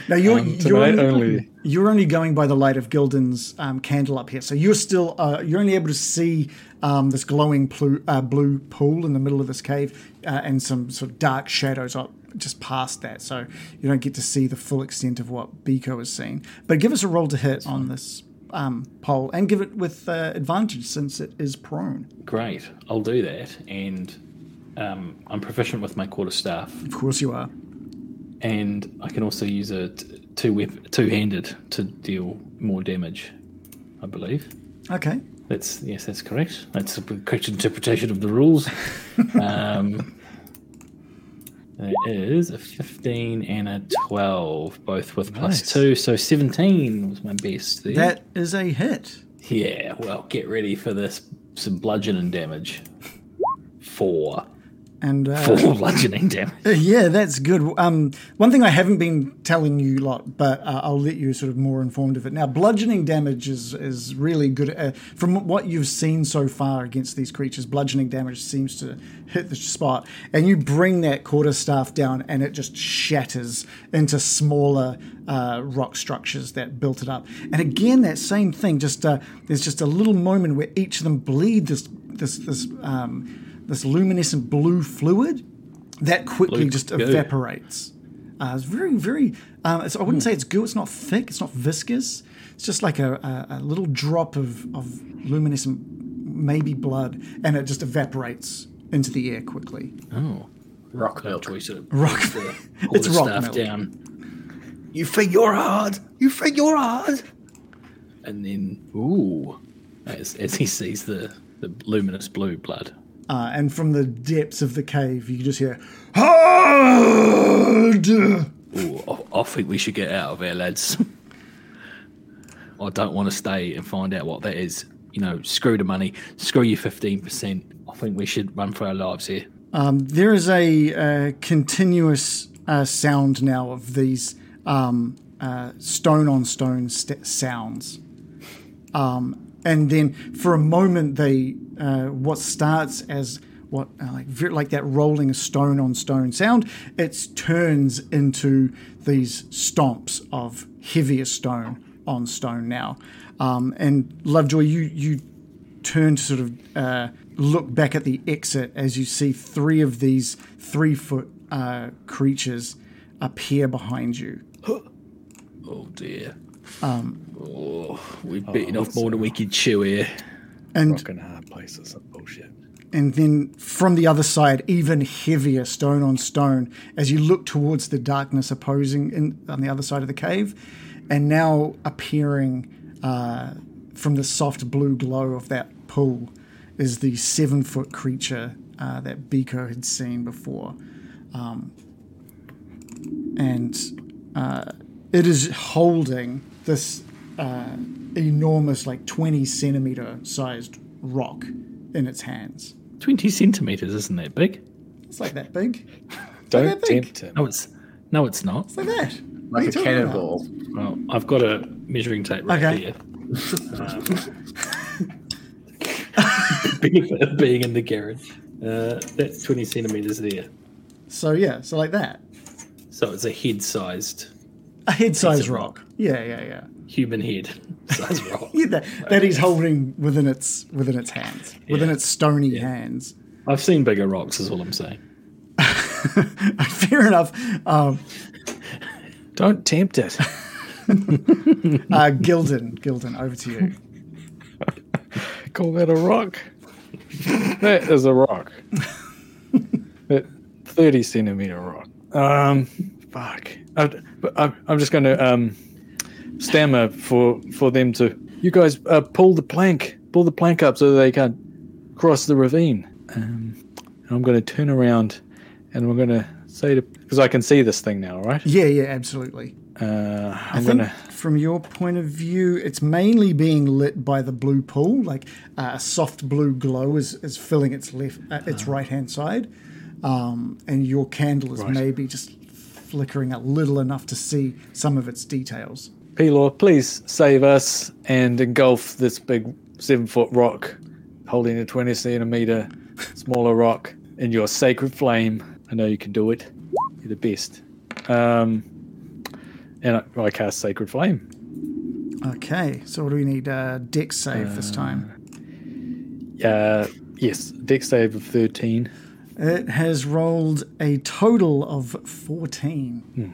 Now you're Um, you're only, only. you're only going by the light of Gildan's um, candle up here, so you're still uh, you're only able to see um, this glowing blue, uh, blue pool in the middle of this cave uh, and some sort of dark shadows up just past that. So you don't get to see the full extent of what Biko has seen. But give us a roll to hit on this um, pole and give it with uh, advantage since it is prone. Great, I'll do that. And um, I'm proficient with my quarterstaff. Of course you are. and I can also use a t- two whip, two handed to deal more damage. I believe Okay. that's yes, that's correct. That's a correct interpretation of the rules. [LAUGHS] um, it is a fifteen and a twelve, both with plus Nice. two, so seventeen was my best. There. That is a hit. yeah, well, get ready for this. Some bludgeoning damage. Four. And uh, Four [LAUGHS] bludgeoning damage. [LAUGHS] Yeah, that's good. Um, one thing I haven't been telling you a lot, but uh, I'll let you sort of more informed of it now. Bludgeoning damage is is really good. Uh, from what you've seen so far against these creatures, bludgeoning damage seems to hit the spot, and you bring that quarterstaff down, and it just shatters into smaller uh, rock structures that built it up. And again, that same thing. Just uh, there's just a little moment where each of them bleed this this this um, this luminescent blue fluid that quickly Blue just goo. evaporates. Uh, it's very, very. Um, it's, I wouldn't say it's goo. It's not thick. It's not viscous. It's just like a, a, a little drop of, of luminescent, maybe blood, and it just evaporates into the air quickly. Oh. Rock milk. Joy sort of Rock- puts the It's rock quarterstaff milk. down. You think you're hard? You think you're hard? And then, ooh, as, as he sees the, the luminous blue blood. Uh, and from the depths of the cave, you can just hear hard. Ooh, I, I think we should get out of here, lads. I don't want to stay and find out what that is. You know, screw the money, screw your 15%. I think we should run for our lives here. There is a, uh continuous uh, sound now of these um, uh, stone on stone st- sounds. Um, and then for a moment, they uh, what starts as what uh, like like that rolling stone on stone sound, it turns into these stomps of heavier stone on stone now. Um, and Lovejoy, you you turn to sort of uh, look back at the exit as you see three of these three foot uh, creatures appear behind you. [GASPS] Oh, dear. Um, oh, we've bitten off more than we can chew here. And Rock and a hard place or bullshit. and then from the other side, even heavier stone on stone as you look towards the darkness opposing in, on the other side of the cave, and now appearing uh, from the soft blue glow of that pool is the seven foot creature uh, that Biko had seen before. Um, and uh, it is holding this uh, enormous, like 20 centimeter sized rock in its hands. 20 centimetres, isn't that big? It's like that big. Don't I think- tempt him. No, it's no, it's not. It's like that. Like a talking cannonball. Well, I've got a measuring tape right Okay. here. Um, being, [LAUGHS] being in the garage. Uh, that's 20 centimetres there. So yeah, so like that. So it's a head sized, A head sized of rock. Yeah, yeah, yeah. human head [LAUGHS] sized rock. Yeah, that, that he's holding within its within its hands, within its stony hands. I've seen bigger rocks, is all I'm saying. [LAUGHS] Fair enough. Um, Don't tempt it. [LAUGHS] uh, Gildan, Gildan, over to you. Call that a rock. that is a rock. that thirty centimeter rock. Um, fuck. I, but I'm, I'm just going to um, stammer for for them to. You guys uh, pull the plank, pull the plank up so they can't cross the ravine. Um, and I'm going to turn around, and we're going to say to because I can see this thing now, right? Yeah, yeah, absolutely. Uh, I I'm think to. from your point of view, it's mainly being lit by the blue pool. Like uh, a soft blue glow is, is filling its left, uh, its right hand side, um, and your candle is Right. maybe just flickering a little enough to see some of its details. Pelor, please save us and engulf this big seven foot rock holding a 20 centimeter smaller rock in your sacred flame. I know you can do it. You're the best. Um, and I, I cast Sacred Flame. Okay, so what do we need? Uh, Dex save this time. Uh, yes, Dex save of 13. It has rolled a total of 14.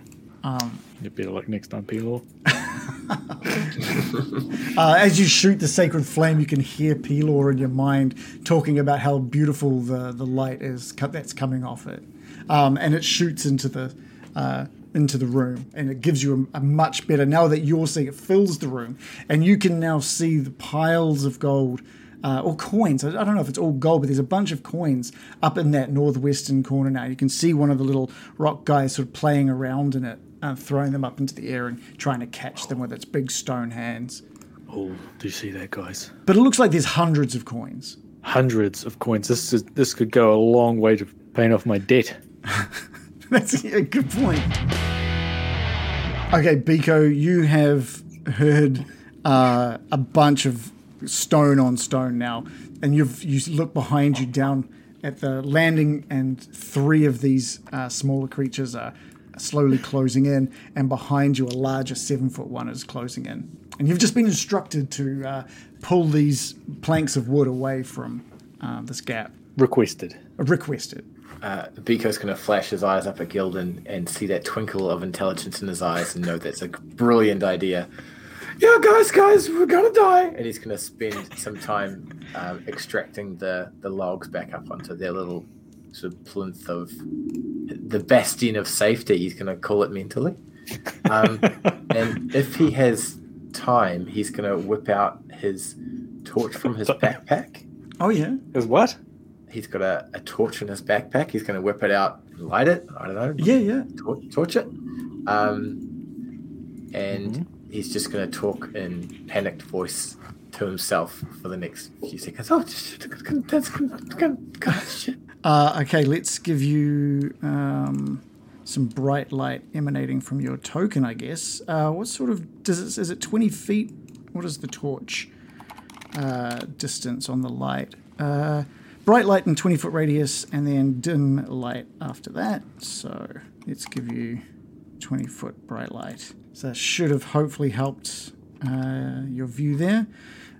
You better luck next time, Pelor. [LAUGHS] Uh, as you shoot the sacred flame, you can hear Pelor in your mind talking about how beautiful the, the light is that's coming off it, um, and it shoots into the uh, into the room, and it gives you a, a much better. Now that you're seeing, it fills the room, and you can now see the piles of gold. Uh, or coins. I don't know if it's all gold, but there's a bunch of coins up in that northwestern corner now. You can see one of the little rock guys sort of playing around in it, uh, throwing them up into the air and trying to catch them with its big stone hands. Oh, do you see that, guys? But it looks like there's hundreds of coins. Hundreds of coins. This is this could go a long way to paying off my debt. [LAUGHS] That's a good point. Okay, Biko, you have heard uh, a bunch of stone on stone now, and you've you look behind you down at the landing, and three of these uh, smaller creatures are slowly closing in, and behind you, a larger seven foot one is closing in. And you've just been instructed to uh, pull these planks of wood away from uh, this gap. Requested. Requested. Uh, Biko's going to flash his eyes up at Gildan and see that twinkle of intelligence in his eyes and know that's a brilliant idea. Yeah, guys, guys, we're gonna die. And he's going to spend some time um, extracting the, the logs back up onto their little sort of plinth of the bastion of safety. He's going to call it mentally. Um, [LAUGHS] and if he has time, he's going to whip out his torch from his [LAUGHS] backpack Oh yeah. Is what? he's got a, a torch in his backpack. He's going to whip it out and light it. I don't know. Yeah, yeah. Tor- torch it. Um, and he's just going to talk in panicked voice to himself for the next few seconds. Oh, that's God, shit. Uh, okay, let's give you um, some bright light emanating from your token, I guess. Uh, what sort of does it? Is it twenty feet? What is the torch uh, distance on the light? Uh, bright light in twenty foot radius, and then dim light after that. So let's give you twenty foot bright light. So that should have hopefully helped uh, your view there.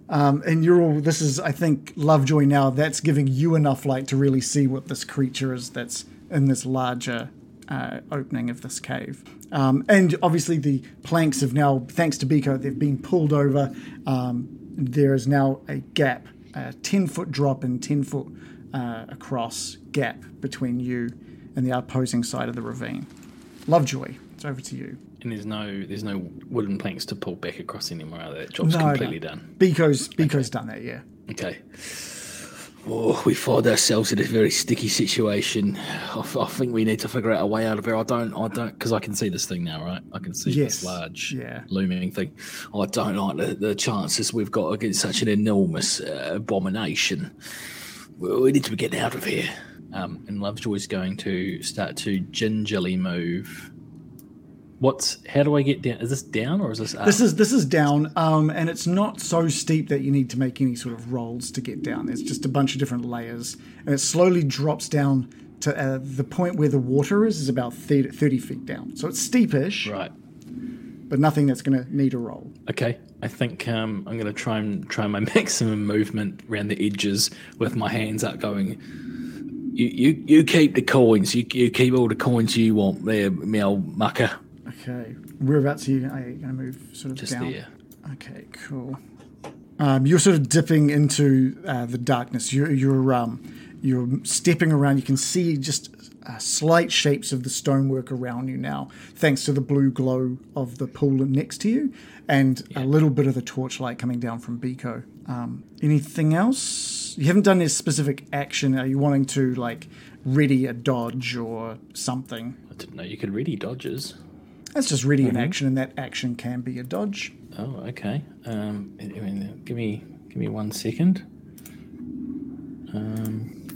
Um, and you're all, this is, I think, Lovejoy now, that's giving you enough light to really see what this creature is that's in this larger uh, opening of this cave. Um, and obviously, the planks have now, thanks to Biko, they've been pulled over. Um, there is now a gap, a 10 foot drop and 10 foot uh, across gap between you and the opposing side of the ravine. Lovejoy, it's over to you. And there's no there's no wooden planks to pull back across anymore. That job's No, completely no. done. Biko's, Biko's done that, yeah. Okay. Oh, we find ourselves in a very sticky situation. I think we need to figure out a way out of here. I don't, I don't, because I can see this thing now, right? I can see Yes, this large, yeah. looming thing. I don't like the, the chances we've got against such an enormous uh, abomination. We, we need to be getting out of here. Um, and Lovejoy's going to start to gingerly move. What's? How do I get down? Is this down or is this up? This is this is down, um, and it's not so steep that you need to make any sort of rolls to get down. There's just a bunch of different layers, and it slowly drops down to uh, the point where the water is is about 30, 30 feet down. So it's steepish, right. but nothing that's going to need a roll. Okay, I think um, I'm going to try and try my [LAUGHS] maximum movement around the edges with my hands up, going. You, you, you keep the coins. You, you keep all the coins you want there, me old mucker. Okay, whereabouts are you, going to move? Sort of Just down. there. Okay, cool. Um, you're sort of dipping into uh, the darkness. You're you're um, you're stepping around. You can see just uh, slight shapes of the stonework around you now, thanks to the blue glow of the pool next to you, and a little bit of the torchlight coming down from Biko. Um, anything else? You haven't done a specific action. Are you wanting to like ready a dodge or something? I didn't know you could ready dodges. That's just ready an action, and that action can be a dodge. Oh, okay. Um, I mean, give me give me one second. Um,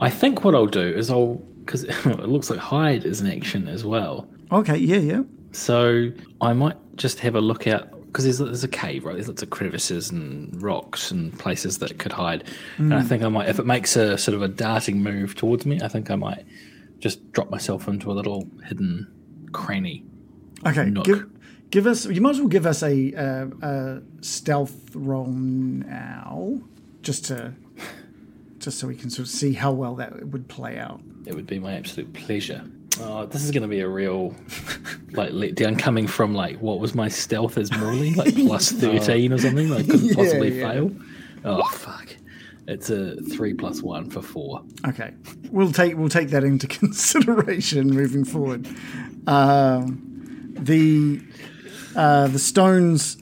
I think what I'll do is I'll because [LAUGHS] it looks like hide is an action as well. Okay, yeah, yeah. So I might just have a look out because there's, there's a cave, right? There's lots of crevices and rocks and places that it could hide. And I think I might, if it makes a sort of a darting move towards me, I think I might just drop myself into a little hidden cranny. Okay, Nook. give give us. You might as well give us a, uh, a stealth roll now, just to just so we can sort of see how well that would play out. It would be my absolute pleasure. Oh, this is going to be a real like letdown coming from like what was my stealth as Morley like [LAUGHS] plus thirteen or something. Like couldn't Yeah, possibly yeah. fail. Oh fuck! It's a three plus one for four. Okay, we'll take we'll take that into [LAUGHS] consideration moving forward. Um, the uh, the stones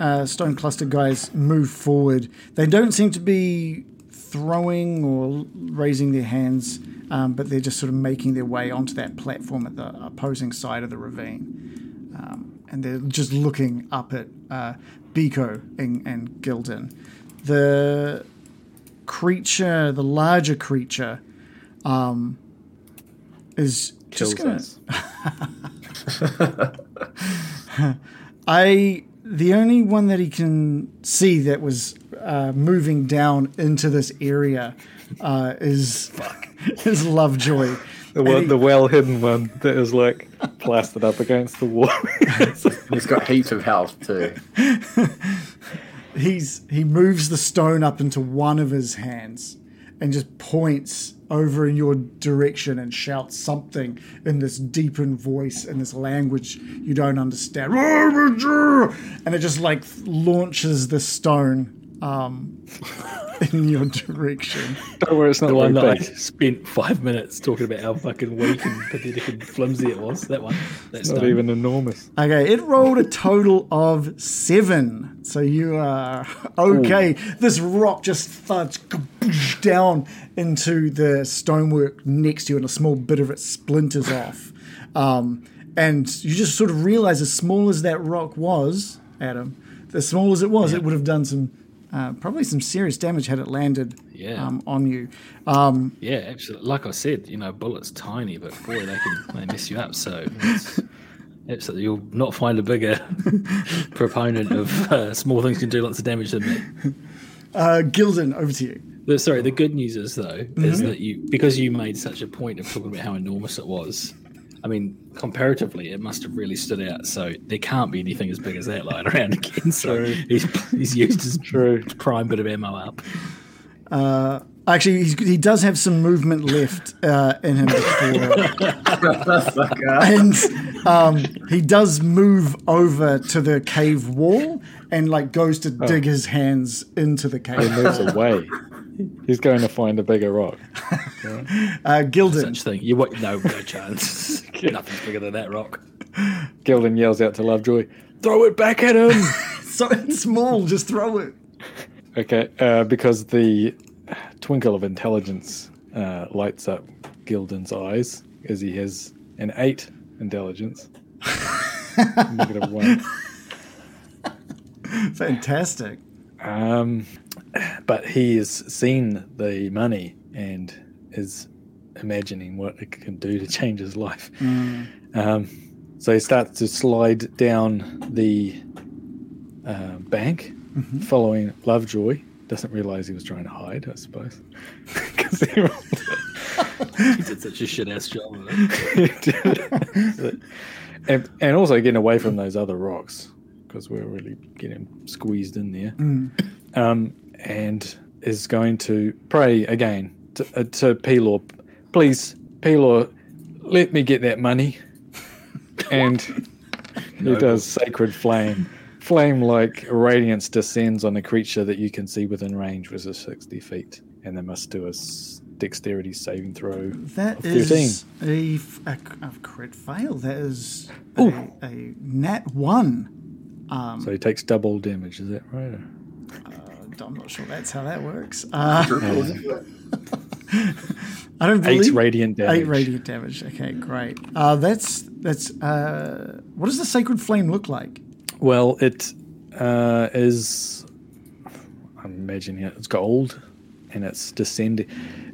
uh, stone cluster guys move forward. They don't seem to be throwing or raising their hands, um, but they're just sort of making their way onto that platform at the opposing side of the ravine, um, and they're just looking up at uh, Biko and, and Gildan. The creature, the larger creature, um, is just Kills gonna. us. [LAUGHS] I the only one that he can see that was uh, moving down into this area uh, is [LAUGHS] is Lovejoy. The one, the well hidden one that is like plastered up against the wall. [LAUGHS] He's got heaps of health too. He's he moves the stone up into one of his hands and just points over in your direction and shouts something in this deepened voice in this language you don't understand. [LAUGHS] And it just like launches the stone um, [LAUGHS] in your direction. Don't worry, it's not The very one that I spent five minutes talking about how fucking weak and pathetic and flimsy it was. That one. That's Not even enormous. Okay, it rolled a total of seven. So you are [LAUGHS] okay. This rock just thuds down into the stonework next to you, and a small bit of it splinters off. Um, and you just sort of realize, as small as that rock was, Adam, as small as it was, it would have done some. Uh, probably some serious damage had it landed Yeah. um, on you. Um, Yeah, absolutely. Like I said, you know, bullet's tiny, but boy, they can they mess you up. So it's, absolutely, you'll not find a bigger [LAUGHS] proponent of uh, small things can do lots of damage than me. uh, Gildan, over to you. The, sorry, the good news is though is that you because you made such a point of talking about how enormous it was. I mean, comparatively, it must have really stood out. So there can't be anything as big as that lying around again. [LAUGHS] So he's, he's used his True. prime bit of ammo up. Actually, he's, he does have some movement left uh, in him before. [LAUGHS] and um, he does move over to the cave wall and like goes to dig his hands into the cave. He cave. moves away. [LAUGHS] He's going to find a bigger rock. Uh, Gildan, Such thing. You what? No, no chance. [LAUGHS] Nothing's bigger than that rock. Gildan yells out to Lovejoy, "Throw it back at him!" [LAUGHS] so it's small, just throw it. okay, uh, because the twinkle of intelligence uh, lights up Gildan's eyes as he has an eight intelligence. [LAUGHS] Negative one. Fantastic. Um, but he has seen the money and is imagining what it can do to change his life. Um, so he starts to slide down the uh, bank, following Lovejoy. Doesn't realize he was trying to hide, I suppose. [LAUGHS] 'Cause he [LAUGHS] He did such a shit ass job of it. [LAUGHS] and, and also getting away from those other rocks because we're really getting squeezed in there. Um, and is going to pray again to, uh, to Pelor, please, Pelor, let me get that money. [LAUGHS] And he does sacred flame flame like radiance descends on a creature that you can see within range, which is 60 feet. And they must do a dexterity saving throw. That of is a, f- a, a crit fail. That is a, a nat one. So he takes double damage, is that right? I'm not sure that's how that works. Uh, [LAUGHS] I don't believe Eight radiant damage. eight radiant damage. Okay, great. Uh, that's that's. Uh, what does the sacred flame look like? Well, it uh, is. I'm imagining it. It's gold, and it's descending.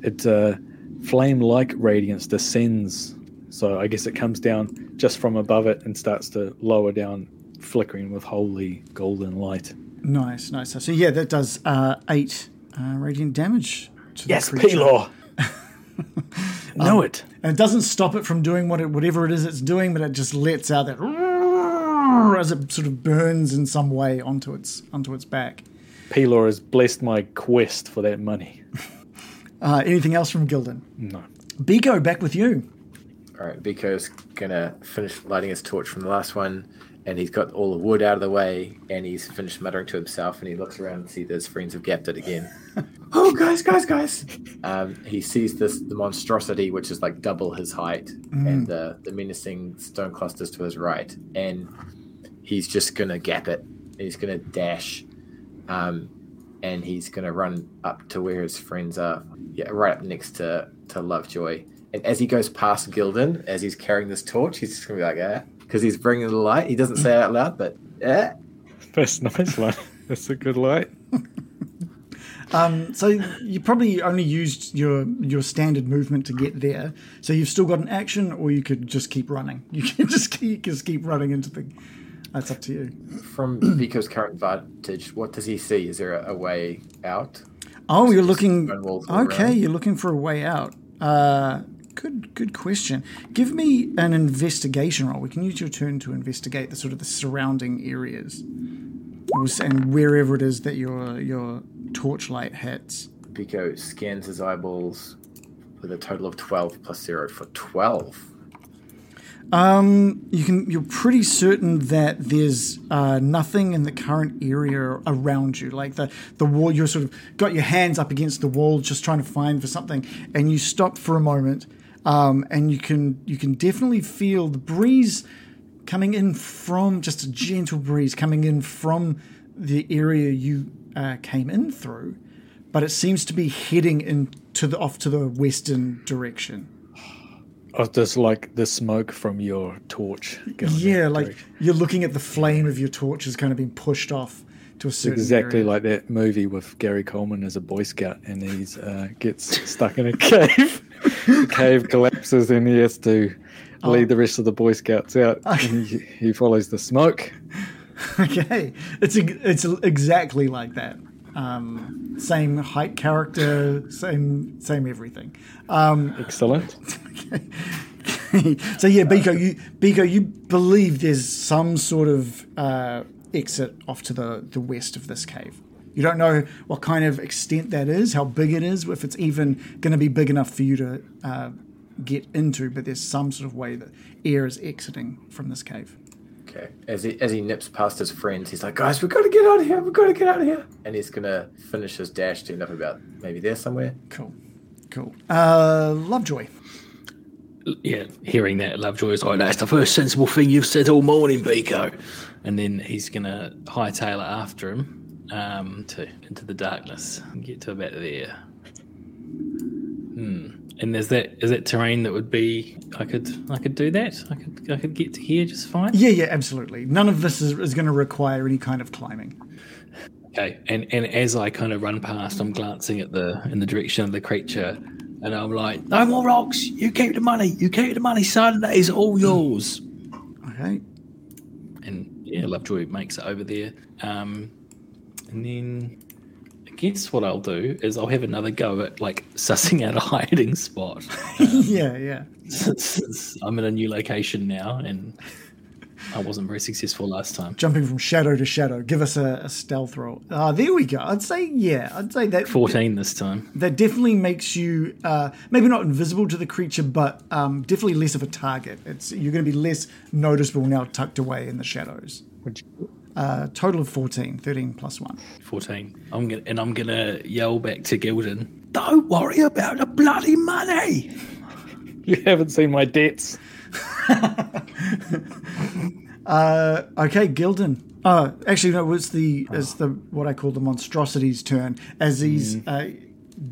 It's uh, flame-like radiance descends. So I guess it comes down just from above it and starts to lower down, flickering with holy golden light. Nice, nice. So yeah, that does uh, eight uh, radiant damage. To Yes, the creature. Pelor. [LAUGHS] know it. and it doesn't stop it from doing what it, whatever it is it's doing, but it just lets out that [LAUGHS] as it sort of burns in some way onto its onto its back. Pelor has blessed my quest for that money. [LAUGHS] Uh, anything else from Gildan? No. Biko, back with you. All right, Biko's gonna finish lighting his torch from the last one, and he's got all the wood out of the way, and he's finished muttering to himself, and he looks around and sees his friends have gapped it again. [LAUGHS] oh, guys, guys, guys! Um, he sees this the monstrosity, which is like double his height, and the the menacing stone clusters to his right, and he's just gonna gap it. He's gonna dash, um, and he's gonna run up to where his friends are, yeah, right up next to to Lovejoy. And as he goes past Gildan, as he's carrying this torch, he's just gonna be like, "ah," because he's bringing the light. He doesn't say it out loud, but "ah." That's a nice one. [LAUGHS] That's a good light. [LAUGHS] So you probably only used your your standard movement to get there. So you've still got an action, or you could just keep running. [LAUGHS] You can just keep just keep running into the. That's up to you. From [CLEARS THROAT] Biko's current vantage, what does he see? Is there a, a way out? Oh, you're looking. stone walls all Okay, around? you're looking for a way out. Uh, good, good question. Give me an investigation roll. We can use your turn to investigate the sort of the surrounding areas, and wherever it is that your your torchlight hits. Biko scans his eyeballs with a total of twelve plus zero for twelve. Um, You can. You're pretty certain that there's uh, nothing in the current area around you. Like the the wall, you're sort of got your hands up against the wall, just trying to find for something, and you stop for a moment, um, and you can you can definitely feel the breeze coming in from just a gentle breeze coming in from the area you uh, came in through, but it seems to be heading into the off to the western direction. Oh, just like the smoke from your torch. going Yeah, like direction. you're looking at the flame of your torch has kind of been pushed off to a certain exactly area. like that movie with Gary Coleman as a Boy Scout, and he uh, gets stuck in a [LAUGHS] cave. the cave collapses, and he has to Oh. lead the rest of the Boy Scouts out. and he, he follows the smoke. [LAUGHS] okay, it's it's exactly like that. Um, same height, character, same same everything. Excellent. [LAUGHS] so yeah, Biko, you Biko, you believe there's some sort of uh, exit off to the the west of this cave. You don't know what kind of extent that is, how big it is, if it's even going to be big enough for you to uh, get into. But there's some sort of way that air is exiting from this cave. Okay. As he as he nips past his friends, he's like, "Guys, we've got to get out of here. We've got to get out of here." And he's gonna finish his dash to end up about maybe there somewhere. Cool, cool. Uh, Lovejoy. yeah, hearing that, Lovejoy is like, that's the first sensible thing you've said all morning, Biko. And then he's going to hightail it after him um, to into the darkness and get to about there. Hmm. And is that is that terrain that would be I could I could do that I could I could get to here just fine. Yeah, yeah, absolutely. None of this is, is going to require any kind of climbing. Okay, and and as I kind of run past, I'm glancing at the in the direction of the creature, and I'm like, "No more rocks! You keep the money! You keep the money, son! That is all yours!" Okay. Yeah, Lovejoy makes it over there, um, and then I guess what I'll do is I'll have another go at like [LAUGHS] sussing out a hiding spot. [LAUGHS] yeah, yeah. Since [LAUGHS] I'm in a new location now, and I wasn't very successful last time. Jumping from shadow to shadow. Give us a, a stealth roll. Ah, there we go. I'd say yeah. I'd say that Fourteen this time. that definitely makes you uh, maybe not invisible to the creature, but um, definitely less of a target. It's you're going to be less noticeable now, tucked away in the shadows. Would you, Uh, total of 14, 13 plus 1. 14. I'm gonna and I'm gonna yell back to Gildan. Don't worry about the bloody money. [LAUGHS] You haven't seen my debts. [LAUGHS] Uh, okay, Gildan. Oh, actually, no. It's the it's the what I call the monstrosity's turn as he's uh,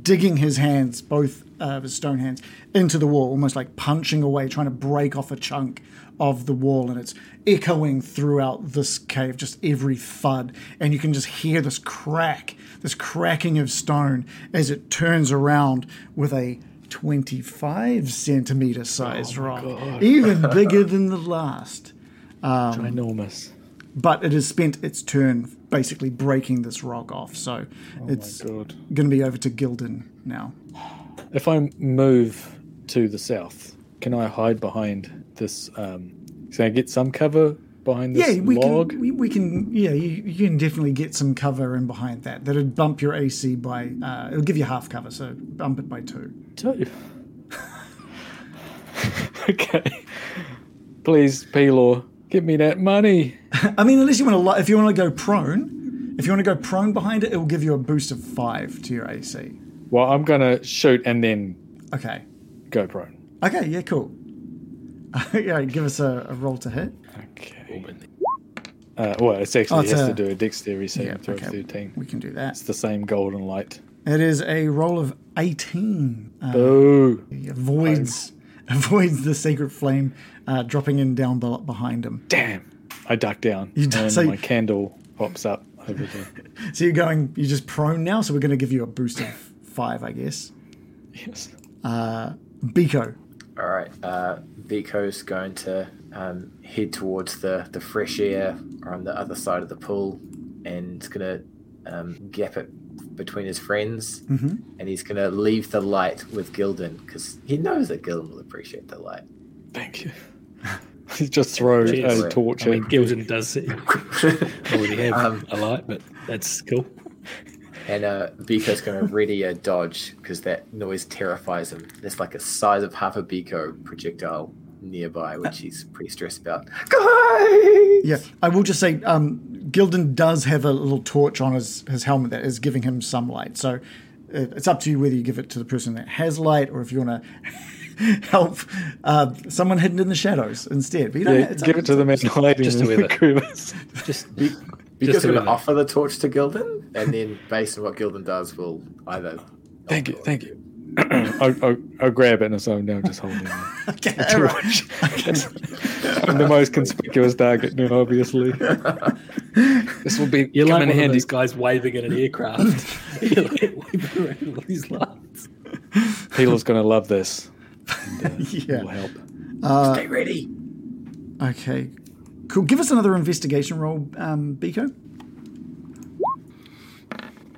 digging his hands, both uh, his stone hands, into the wall, almost like punching away, trying to break off a chunk of the wall, and it's echoing throughout this cave, just every thud, and you can just hear this crack, this cracking of stone as it turns around with a. 25 centimeter size rock, even [LAUGHS] bigger than the last Um Ginormous. but it has spent its turn basically breaking this rock off. So it's Oh my God. going to be over to Gildan now. If I move to the south, can I hide behind this? Um, can I get some cover behind this Yeah, we log? can. We, we can. Yeah, you, you can definitely get some cover in behind that. That'd bump your AC by. Uh, it'll give you half cover, so bump it by two. Two. [LAUGHS] okay. Please, Pelor, give me that money. I mean, unless you want to, li- if you want to go prone, if you want to go prone behind it, it will give you a boost of five to your AC. Well, I'm gonna shoot and then Okay. go prone. Okay. Yeah. Cool. [LAUGHS] yeah. Give us a, a roll to hit. Okay. Uh, well, it's actually Oh, it it's has a- to do a dexterity saving Yeah. throw of 13. We can do that. It's the same golden light. It is a roll of eighteen. Uh, Boo! He avoids [LAUGHS] avoids the sacred flame uh, dropping in down be- behind him. Damn! I duck down You d- and so- my candle pops up over there. [LAUGHS] So you're going, you're just prone now. So we're going to give you a boost of five, I guess. yes. Uh, Biko. All right. Uh, Biko's going to um, head towards the, the fresh air on the other side of the pool and is going to um, gap it between his friends. Mm-hmm. And he's going to leave the light with Gildan because he knows that Gildan will appreciate the light. Thank you. [LAUGHS] He just throw Cheers. a torch I mean, at Gildan does [LAUGHS] already have Um, a light, but that's cool. And uh, Biko's going to ready a dodge because that noise terrifies him. There's like a size of half a Biko projectile nearby, which he's pretty stressed about. Guys! Yeah, I will just say, um, Gildan does have a little torch on his, his helmet that is giving him some light. So it's up to you whether you give it to the person that has light or if you want to [LAUGHS] help uh, someone hidden in the shadows instead. But you don't Yeah, have- it's give it to the man hiding Just in to the weather. crevice. [LAUGHS] Just Biko's Just going to offer the torch to Gildan, and then based on what Gildan does, we'll either. Thank you, thank you. [CLEARS THROAT] I'll, I'll, I'll grab it and so I'm now just holding it. [LAUGHS] Okay, all right. [LAUGHS] I'm the most conspicuous target now, obviously. this will be You're like in one of handy. guys waving in an aircraft. [LAUGHS] You're like waving around all these lights. Peel's going to love this. yeah. Will help. Stay ready. Okay. Cool. Give us another investigation roll, um, Biko.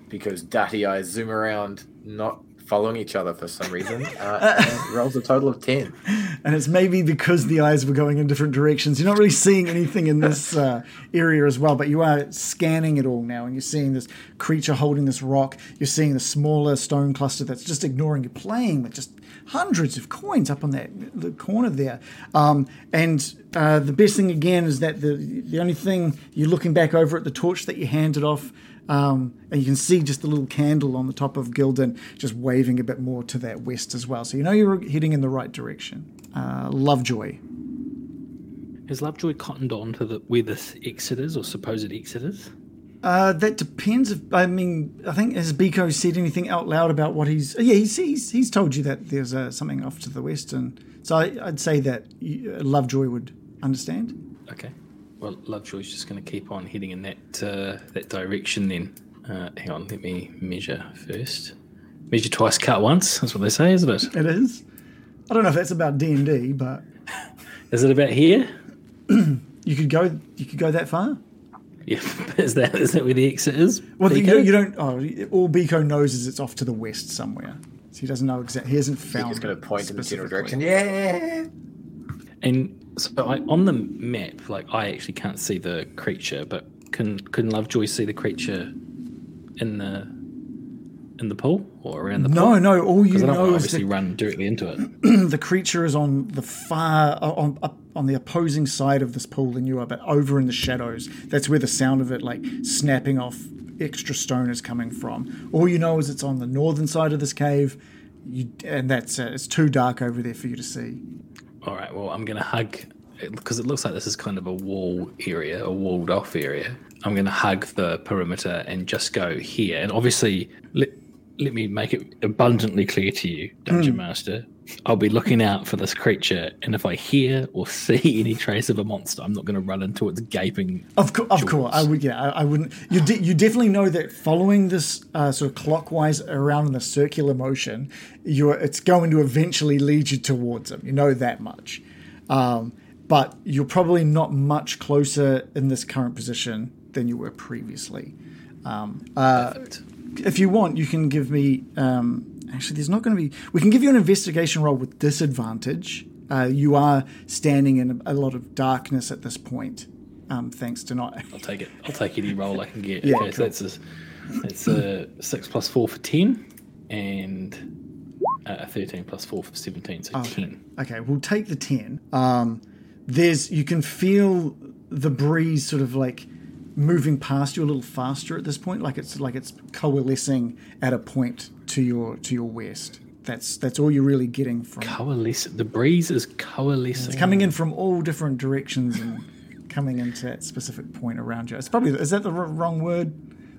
Because Datty eyes zoom around, not following each other for some reason, [LAUGHS] uh, and rolls a total of 10. And it's maybe because the eyes were going in different directions. You're not really seeing anything in this uh, area as well, but you are scanning it all now, and you're seeing this creature holding this rock. You're seeing the smaller stone cluster that's just ignoring you, playing with just hundreds of coins up on that the corner there. Um, and uh, the best thing again is that the the only thing you're looking back over at the torch that you handed off. Um, and you can see just the little candle on the top of Gildan just waving a bit more to that west as well. So you know you're heading in the right direction. Uh, Lovejoy. Has Lovejoy cottoned on to the, where this exit is or supposed exit is? Uh, that depends. If, I mean, I think has Biko said anything out loud about what he's? Yeah, he's he's, he's told you that there's uh, something off to the west, and so I, I'd say that uh, Lovejoy would understand. Okay. Well, Lovejoy's just going to keep on heading in that uh, that direction then. Uh, hang on, let me measure first. Measure twice, cut once. That's what they say, isn't it? It is. I don't know if that's about D and D, but [LAUGHS] Is it about here? [CLEARS THROAT] you could go you could go that far. Yeah. [LAUGHS] Is that is that where the exit is? Well, you, you don't. Oh, all Biko knows is it's off to the west somewhere. So he doesn't know exactly. He hasn't found. He's going to point in the general direction. Yeah! And so I, on the map, like I actually can't see the creature, but can can Lovejoy see the creature in the in the pool or around the No, pool? no. No. All you I don't know is obviously run directly into it. [CLEARS THROAT] the creature is on the far uh, on up on the opposing side of this pool than you are, but over in the shadows. That's where the sound of it like snapping off extra stone is coming from. All you know is it's on the northern side of this cave, you, and that's it. It's too dark over there for you to see. All right. Well, I'm going to hug because it looks like this is kind of a wall area, a walled off area. I'm going to hug the perimeter and just go here. And obviously, let, me make it abundantly clear to you, Dungeon Master. I'll be looking out for this creature, and if I hear or see [LAUGHS] any trace of a monster, I'm not going to run into its gaping. Of, co- of course, I would. Yeah, I, I wouldn't. You de- you definitely know that following this uh, sort of clockwise around in a circular motion, you're it's going to eventually lead you towards them. You know that much, um, but you're probably not much closer in this current position than you were previously. Perfect. If you want, you can give me. Um, actually, there's not going to be. We can give you an investigation roll with disadvantage. Uh, you are standing in a, a lot of darkness at this point, um, thanks to not I'll take it. I'll take any roll I can get. Yeah, okay, so that's a, that's a six plus four for ten, and a thirteen plus four for seventeen, so ten. Okay, we'll take the 10. Um, there's you can feel the breeze sort of like moving past you a little faster at this point, like it's like it's coalescing at a point to your to your west. That's that's all you're really getting from Coalescing. The breeze is coalescing. it's coming in from all different directions and coming into that specific point around you. It's probably is that the r- wrong word?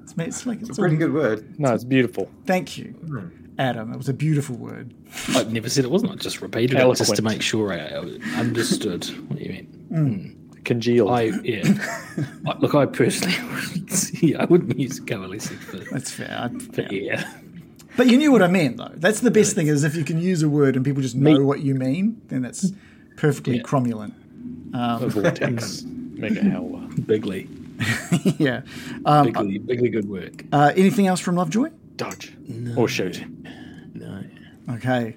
It's, ma- it's like it's, It's a pretty all- good word. No, it's beautiful. Thank you, hmm. Adam. It was a beautiful word. I've never said it wasn't. I just repeated it just to make sure I I understood what you meant. Hmm. Congealed. I yeah. [LAUGHS] Look, I personally, [LAUGHS] wouldn't- yeah, I wouldn't use coalescing for, That's fair. I, for yeah. air. But you knew what I meant, though. That's the best thing is if you can use a word and people just know what you mean, then that's perfectly Yeah. cromulent. a vortex. [LAUGHS] Mega howler. Bigly, yeah. Um, bigly, bigly good work. uh, anything else from Lovejoy? Dodge. Or shoot. No. Okay.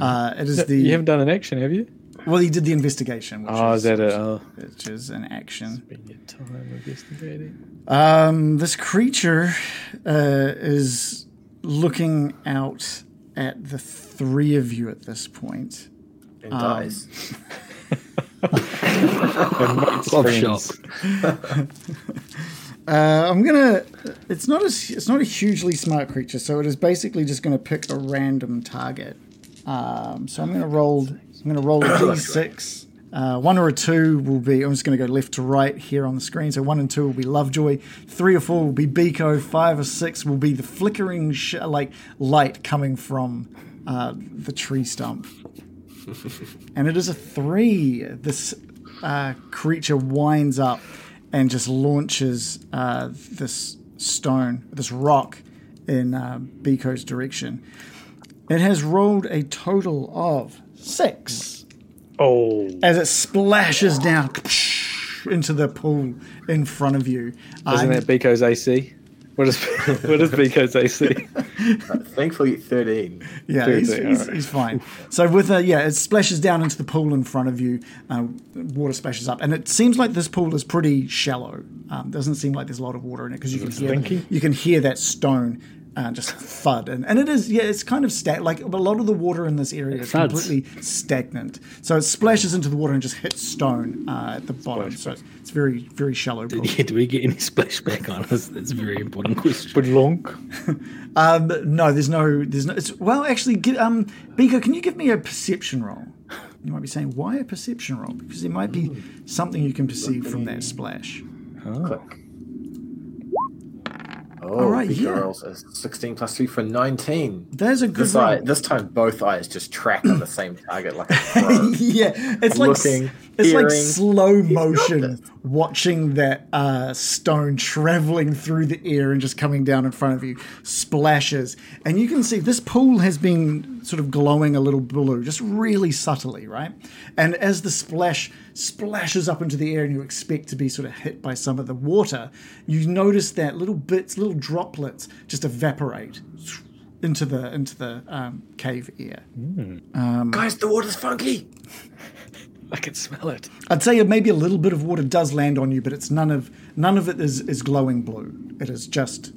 Uh, it is the You haven't done an action, have you? Well. He did the investigation, which, Oh, is, is that a. Oh, which is an action. spend your time investigating. Um, this creature uh, is looking out at the three of you at this point. And dies. Love Friends. shop. Uh, I'm gonna. It's not a. It's not a hugely smart creature, so it is basically just going to pick a random target. Um, so I'm going to roll. I'm going to roll a [COUGHS] d6. Uh, one or a two will be. I'm just going to go left to right here on the screen. So one and two will be Lovejoy. Three or four will be Biko. Five or six will be the flickering sh- like light coming from uh, the tree stump. [LAUGHS] and it is a three. This uh, creature winds up and just launches uh, this stone, this rock, in uh, Biko's direction. It has rolled a total of six Oh. as it splashes down into the pool in front of you. Isn't Uh, that Biko's AC? What is, [LAUGHS] what is Biko's AC? [LAUGHS] Thankfully, 13. Yeah, Fair he's, he's, alright. he's fine. So with a, yeah, it splashes down into the pool in front of you. Uh, water splashes up, and it seems like this pool is pretty shallow. Um, doesn't seem like there's a lot of water in it because you can hear stinky? you can hear that stone uh, just thud, and, and it is yeah, it's kind of sta- like a lot of the water in this area is thuds. completely stagnant. So it splashes into the water and just hits stone uh, at the bottom. So it's, it's very very shallow pool. Yeah, do we get any splashback on us? That's a very important question. But long. [LAUGHS] Um, no, there's no, there's no. It's, well, actually, get, um, Biko, can you give me a perception roll? You might be saying, why a perception roll? Because there might be something you can perceive from that splash. Click. Oh, right, Big yeah. a 16 plus 3 for 19. There's a good This, eye, this time, both eyes just track on the same target like a [LAUGHS] pro. yeah, it's like Looking, it's like slow motion watching that uh, stone traveling through the air and just coming down in front of you, splashes, and you can see this pool has been sort of glowing a little blue, just really subtly, right? And as the splash splashes up into the air, and you expect to be sort of hit by some of the water, you notice that little bits, little droplets, just evaporate into the into the um, cave air. Guys, the water's funky. [LAUGHS] [LAUGHS] I can smell it. I'd say maybe a little bit of water does land on you, but it's none of none of it is, is glowing blue. It is just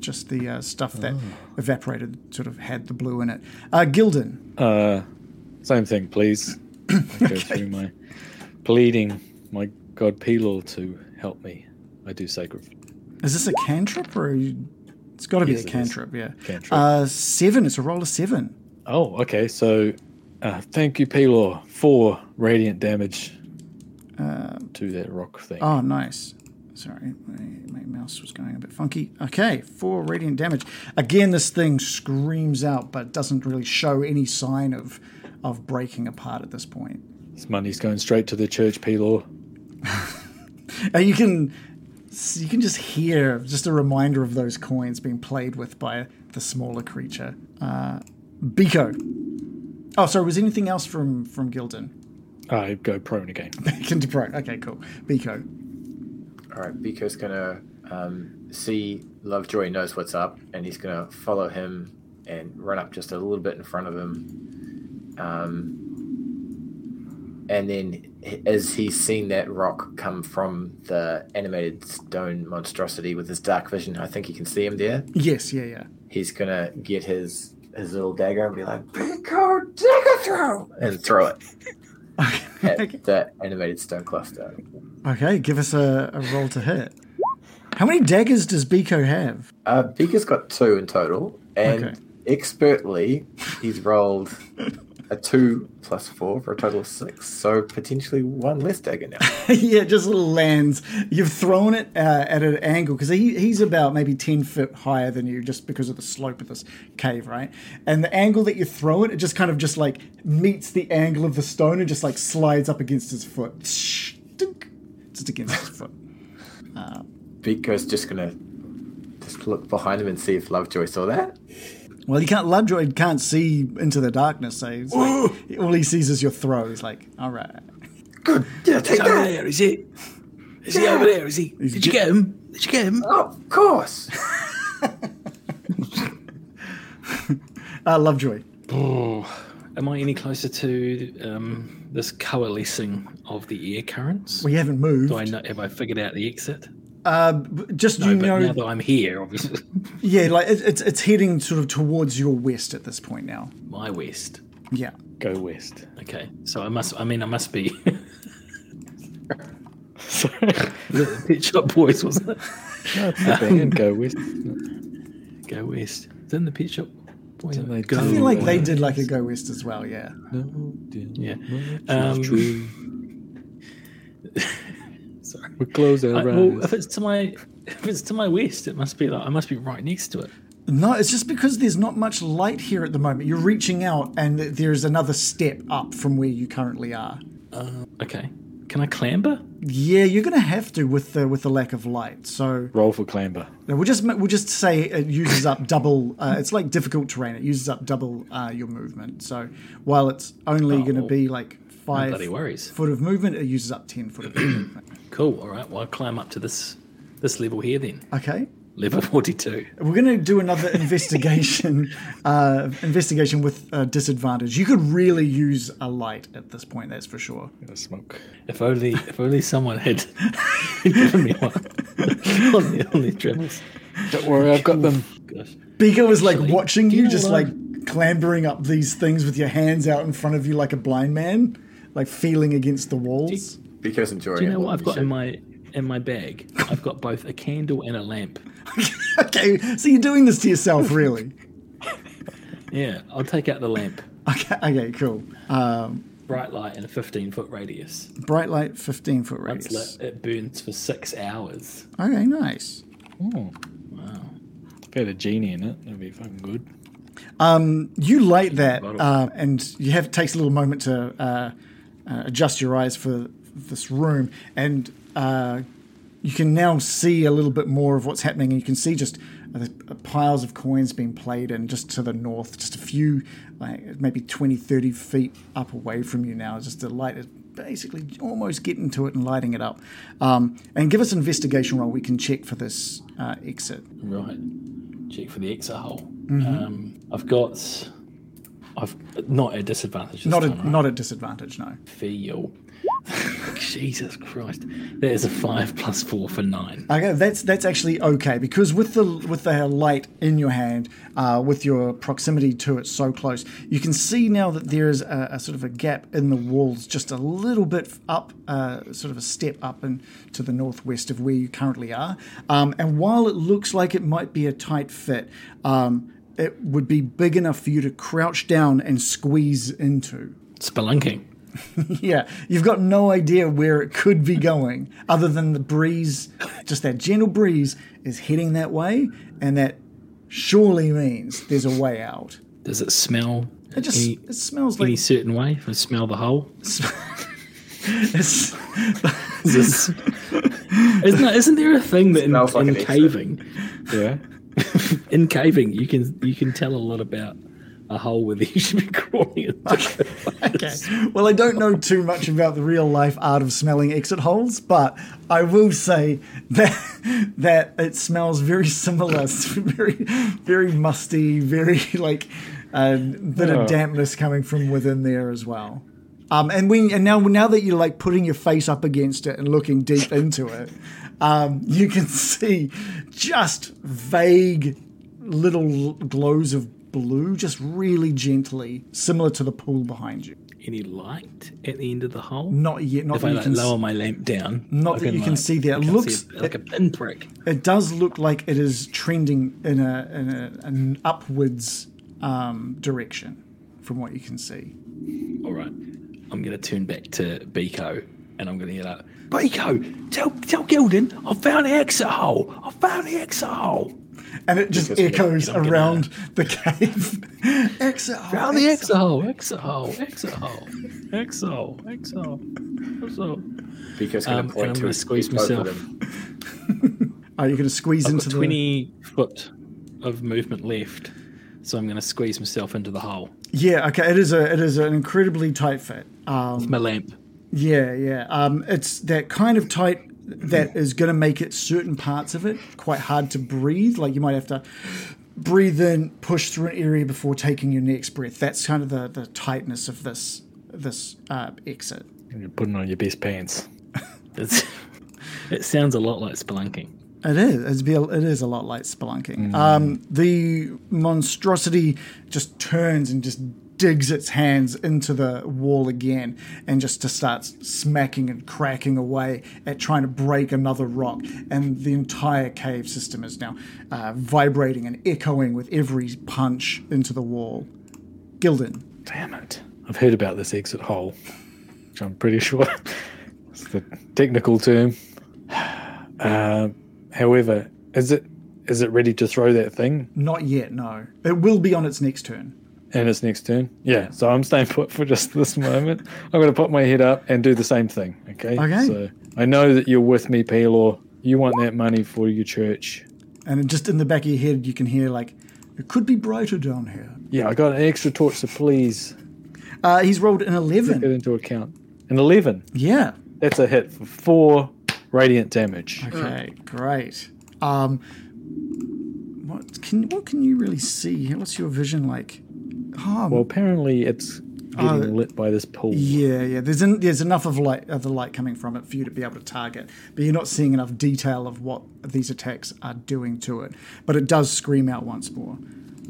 just the uh, stuff that evaporated sort of had the blue in it. Uh, Gildan, Uh, same thing, please. I [LAUGHS] go through my pleading my god Pelor to help me. I do sacred. is this a cantrip or are you, it's got to be Yes, a it is. cantrip? Yeah. Cantrip. Uh, seven. It's a roll of seven. Oh, okay. So, uh, thank you, Pelor, for radiant damage to that rock thing. Oh, nice. Sorry, my, my mouse was going a bit funky. Okay, four radiant damage. Again, this thing screams out, but doesn't really show any sign of of breaking apart at this point. This money's going straight to the church, Pelor. [LAUGHS] Uh, you can you can just hear just a reminder of those coins being played with by the smaller creature. Uh, Biko. Oh, sorry. Was anything else from from Gildan? I go prone again. Back [LAUGHS] into prone. Okay, cool. Biko. All right, Biko's gonna um, see Lovejoy knows what's up, and he's gonna follow him and run up just a little bit in front of him. Um, and then, as he's seen that rock come from the animated stone monstrosity with his dark vision, I think he can see him there. Yes. Yeah. Yeah. He's gonna get his his little dagger and be like, "Biko, dagger throw!" and throw it at Okay. the animated stone cluster. Okay, give us a, a roll to hit. How many daggers does Biko have? Uh, Biko's got two in total, and Okay. expertly, he's rolled a two plus four for a total of six. So potentially one less dagger now. [LAUGHS] yeah, just lands. You've thrown it uh, at an angle because he, he's about maybe 10 foot higher than you just because of the slope of this cave, right? And the angle that you throw it, it just kind of just like meets the angle of the stone and just like slides up against his foot. Just against his foot. Biko's just gonna just look behind him and see if Lovejoy saw that. Well, you can't, Lovejoy can't see into the darkness, so it's like, all he sees is your throw. He's like, all right. Good, yeah, take over that. there, is he? Is he over there? Is he? Did you get him? Did you get him? Oh, of course. [LAUGHS] [LAUGHS] Uh, Lovejoy. Am I any closer to um, this coalescing of the air currents? We haven't moved. Do I know? Have I figured out the exit? Uh, just No, you but know, now that I'm here, obviously, [LAUGHS] yeah, like it, it's it's heading sort of towards your west at this point now. my west. Yeah. Go west. Okay, so I must. I mean, I must be [LAUGHS] Sorry. [LAUGHS] the Pet Shop Boys, wasn't it? No, it's the band. Go west. Go west. Then the Pet Shop Boys. Go I feel like they did like a go west as well. Yeah. No, Yeah. Um, Um, true. Sorry. We close our I, eyes. well, if it's to my if it's to my west, it must be like I must be right next to it. No, it's just because there's not much light here at the moment. You're reaching out, and there's another step up from where you currently are. Okay. Can I clamber? Yeah, you're gonna have to with the with the lack of light. So Roll for clamber. no, we'll just we'll just say it uses up double. Uh, it's like difficult terrain. It uses up double uh, your movement. So while it's only going to Oh, be like five bloody worries. foot of movement, it uses up ten foot of movement. [CLEARS THROAT] Cool. All right. Well, I'll climb up to this this level here then. Okay. Level forty two. We're going to do another [LAUGHS] investigation, uh, investigation with uh, disadvantage. You could really use a light at this point, that's for sure. Gonna smoke. If only if only someone had [LAUGHS] given me one [LAUGHS] on the on these travels. Don't worry, I've got them. Gosh. Biko was like Actually, watching you, you know just like clambering up these things with your hands out in front of you like a blind man, like feeling against the walls. Biko's enjoying Do you it know more what I've got you in my in my bag? I've got both a candle and a lamp. [LAUGHS] okay, so you're doing this to yourself, really? [LAUGHS] Yeah, I'll take out the lamp. Okay, okay, cool. Um, Bright light in a fifteen foot radius. bright light, 15 foot Once radius. lit, it burns for six hours. Okay, nice. Oh. Wow. If you had a genie in it, that'd be fucking good. Um, You light that, uh, and you have takes a little moment to uh, uh, adjust your eyes for this room, and uh, you can now see a little bit more of what's happening. And you can see just uh, piles of coins being played in just to the north, just a few, like maybe 20, 30 feet up away from you now. Just the light is basically almost getting to it and lighting it up. Um, and give us an investigation roll. We can check for this uh, exit. Right. Check for the exit hole. Mm-hmm. Um, I've got. I've not at disadvantage. Not at, not at disadvantage, no. feel. [LAUGHS] Jesus Christ. There's a five plus four for nine. Okay, that's that's actually okay because with the with the light in your hand, uh, with your proximity to it so close, you can see now that there is a, a sort of a gap in the walls, just a little bit up, uh, sort of a step up and to the northwest of where you currently are. Um, and while it looks like it might be a tight fit, um, it would be big enough for you to crouch down and squeeze into. Spelunking. [LAUGHS] Yeah, you've got no idea where it could be going, other than the breeze, just that gentle breeze is heading that way, and that surely means there's a way out. Does it smell It just any, it smells like any certain way? Does it smell the hole? it's, Is this, isn't, that, isn't there a thing that in, like in an exit. caving, Yeah. [LAUGHS] in caving, you can you can tell a lot about a hole whether you [LAUGHS] should be crawling into. [LAUGHS] okay. Well, I don't know too much about the real life art of smelling exit holes, but I will say that [LAUGHS] that it smells very similar, It's very very musty, very like a bit Oh. of dampness coming from within there as well. Um, and when and now now that you're like putting your face up against it and looking deep into it, um, you can see just vague little glows of blue, just really gently, similar to the pool behind you. Any light at the end of the hole? Not yet. Not if that I you like, can. lower s- my lamp down, Not that you can like- see there. It looks- it like a pinprick. It does look like it is trending in a in a, an upwards um, direction, from what you can see. All right, I'm going to turn back to Biko and I'm going to yell out, Biko, tell tell Gildan, I found the exit hole. I found the exit hole. And it just Because echoes I'm around the cave. [LAUGHS] exit hole, Found the exo, exit hole. exo, hole. Exit hole. Exit hole. Exit hole. Because Um, and I'm gonna squeeze myself. [LAUGHS] Are you going to squeeze I've into got the? 20 foot of movement left, so I'm going to squeeze myself into the hole. Yeah. Okay. It is a it is an incredibly tight fit. Um, With my lamp. Yeah, yeah. Um, it's that kind of tight that is going to make it certain parts of it quite hard to breathe. Like you might have to breathe in, push through an area before taking your next breath. That's kind of the, the tightness of this this uh, exit. You're putting on your best pants. [LAUGHS] It's, it sounds a lot like spelunking. It is. It's be a, it is a lot like spelunking. Um, the monstrosity just turns and just digs its hands into the wall again, and just to start smacking and cracking away at trying to break another rock. And the entire cave system is now uh, vibrating and echoing with every punch into the wall. Gildan. Damn it. I've heard about this exit hole, which I'm pretty sure [LAUGHS] is the technical term. [SIGHS] Uh, however, is it is it ready to throw that thing Not yet, no. It will be on its next turn. In its next turn? Yeah, so I'm staying put for just this moment. I'm going to put my head up and do the same thing, okay? Okay. So I know that you're with me, Pelor. You want that money for your church. And just in the back of your head, you can hear, like, it could be brighter down here. Yeah, I got an extra torch, so please Uh, he's rolled an 11. take 11. it into account. An 11. Yeah. That's a hit for four radiant damage. Okay, great. Um, what can what can you really see? What's your vision like? Well, apparently it's getting Oh, lit by this pool. yeah, yeah. There's en- there's enough of light of the light coming from it for you to be able to target, but you're not seeing enough detail of what these attacks are doing to it. But it does scream out once more.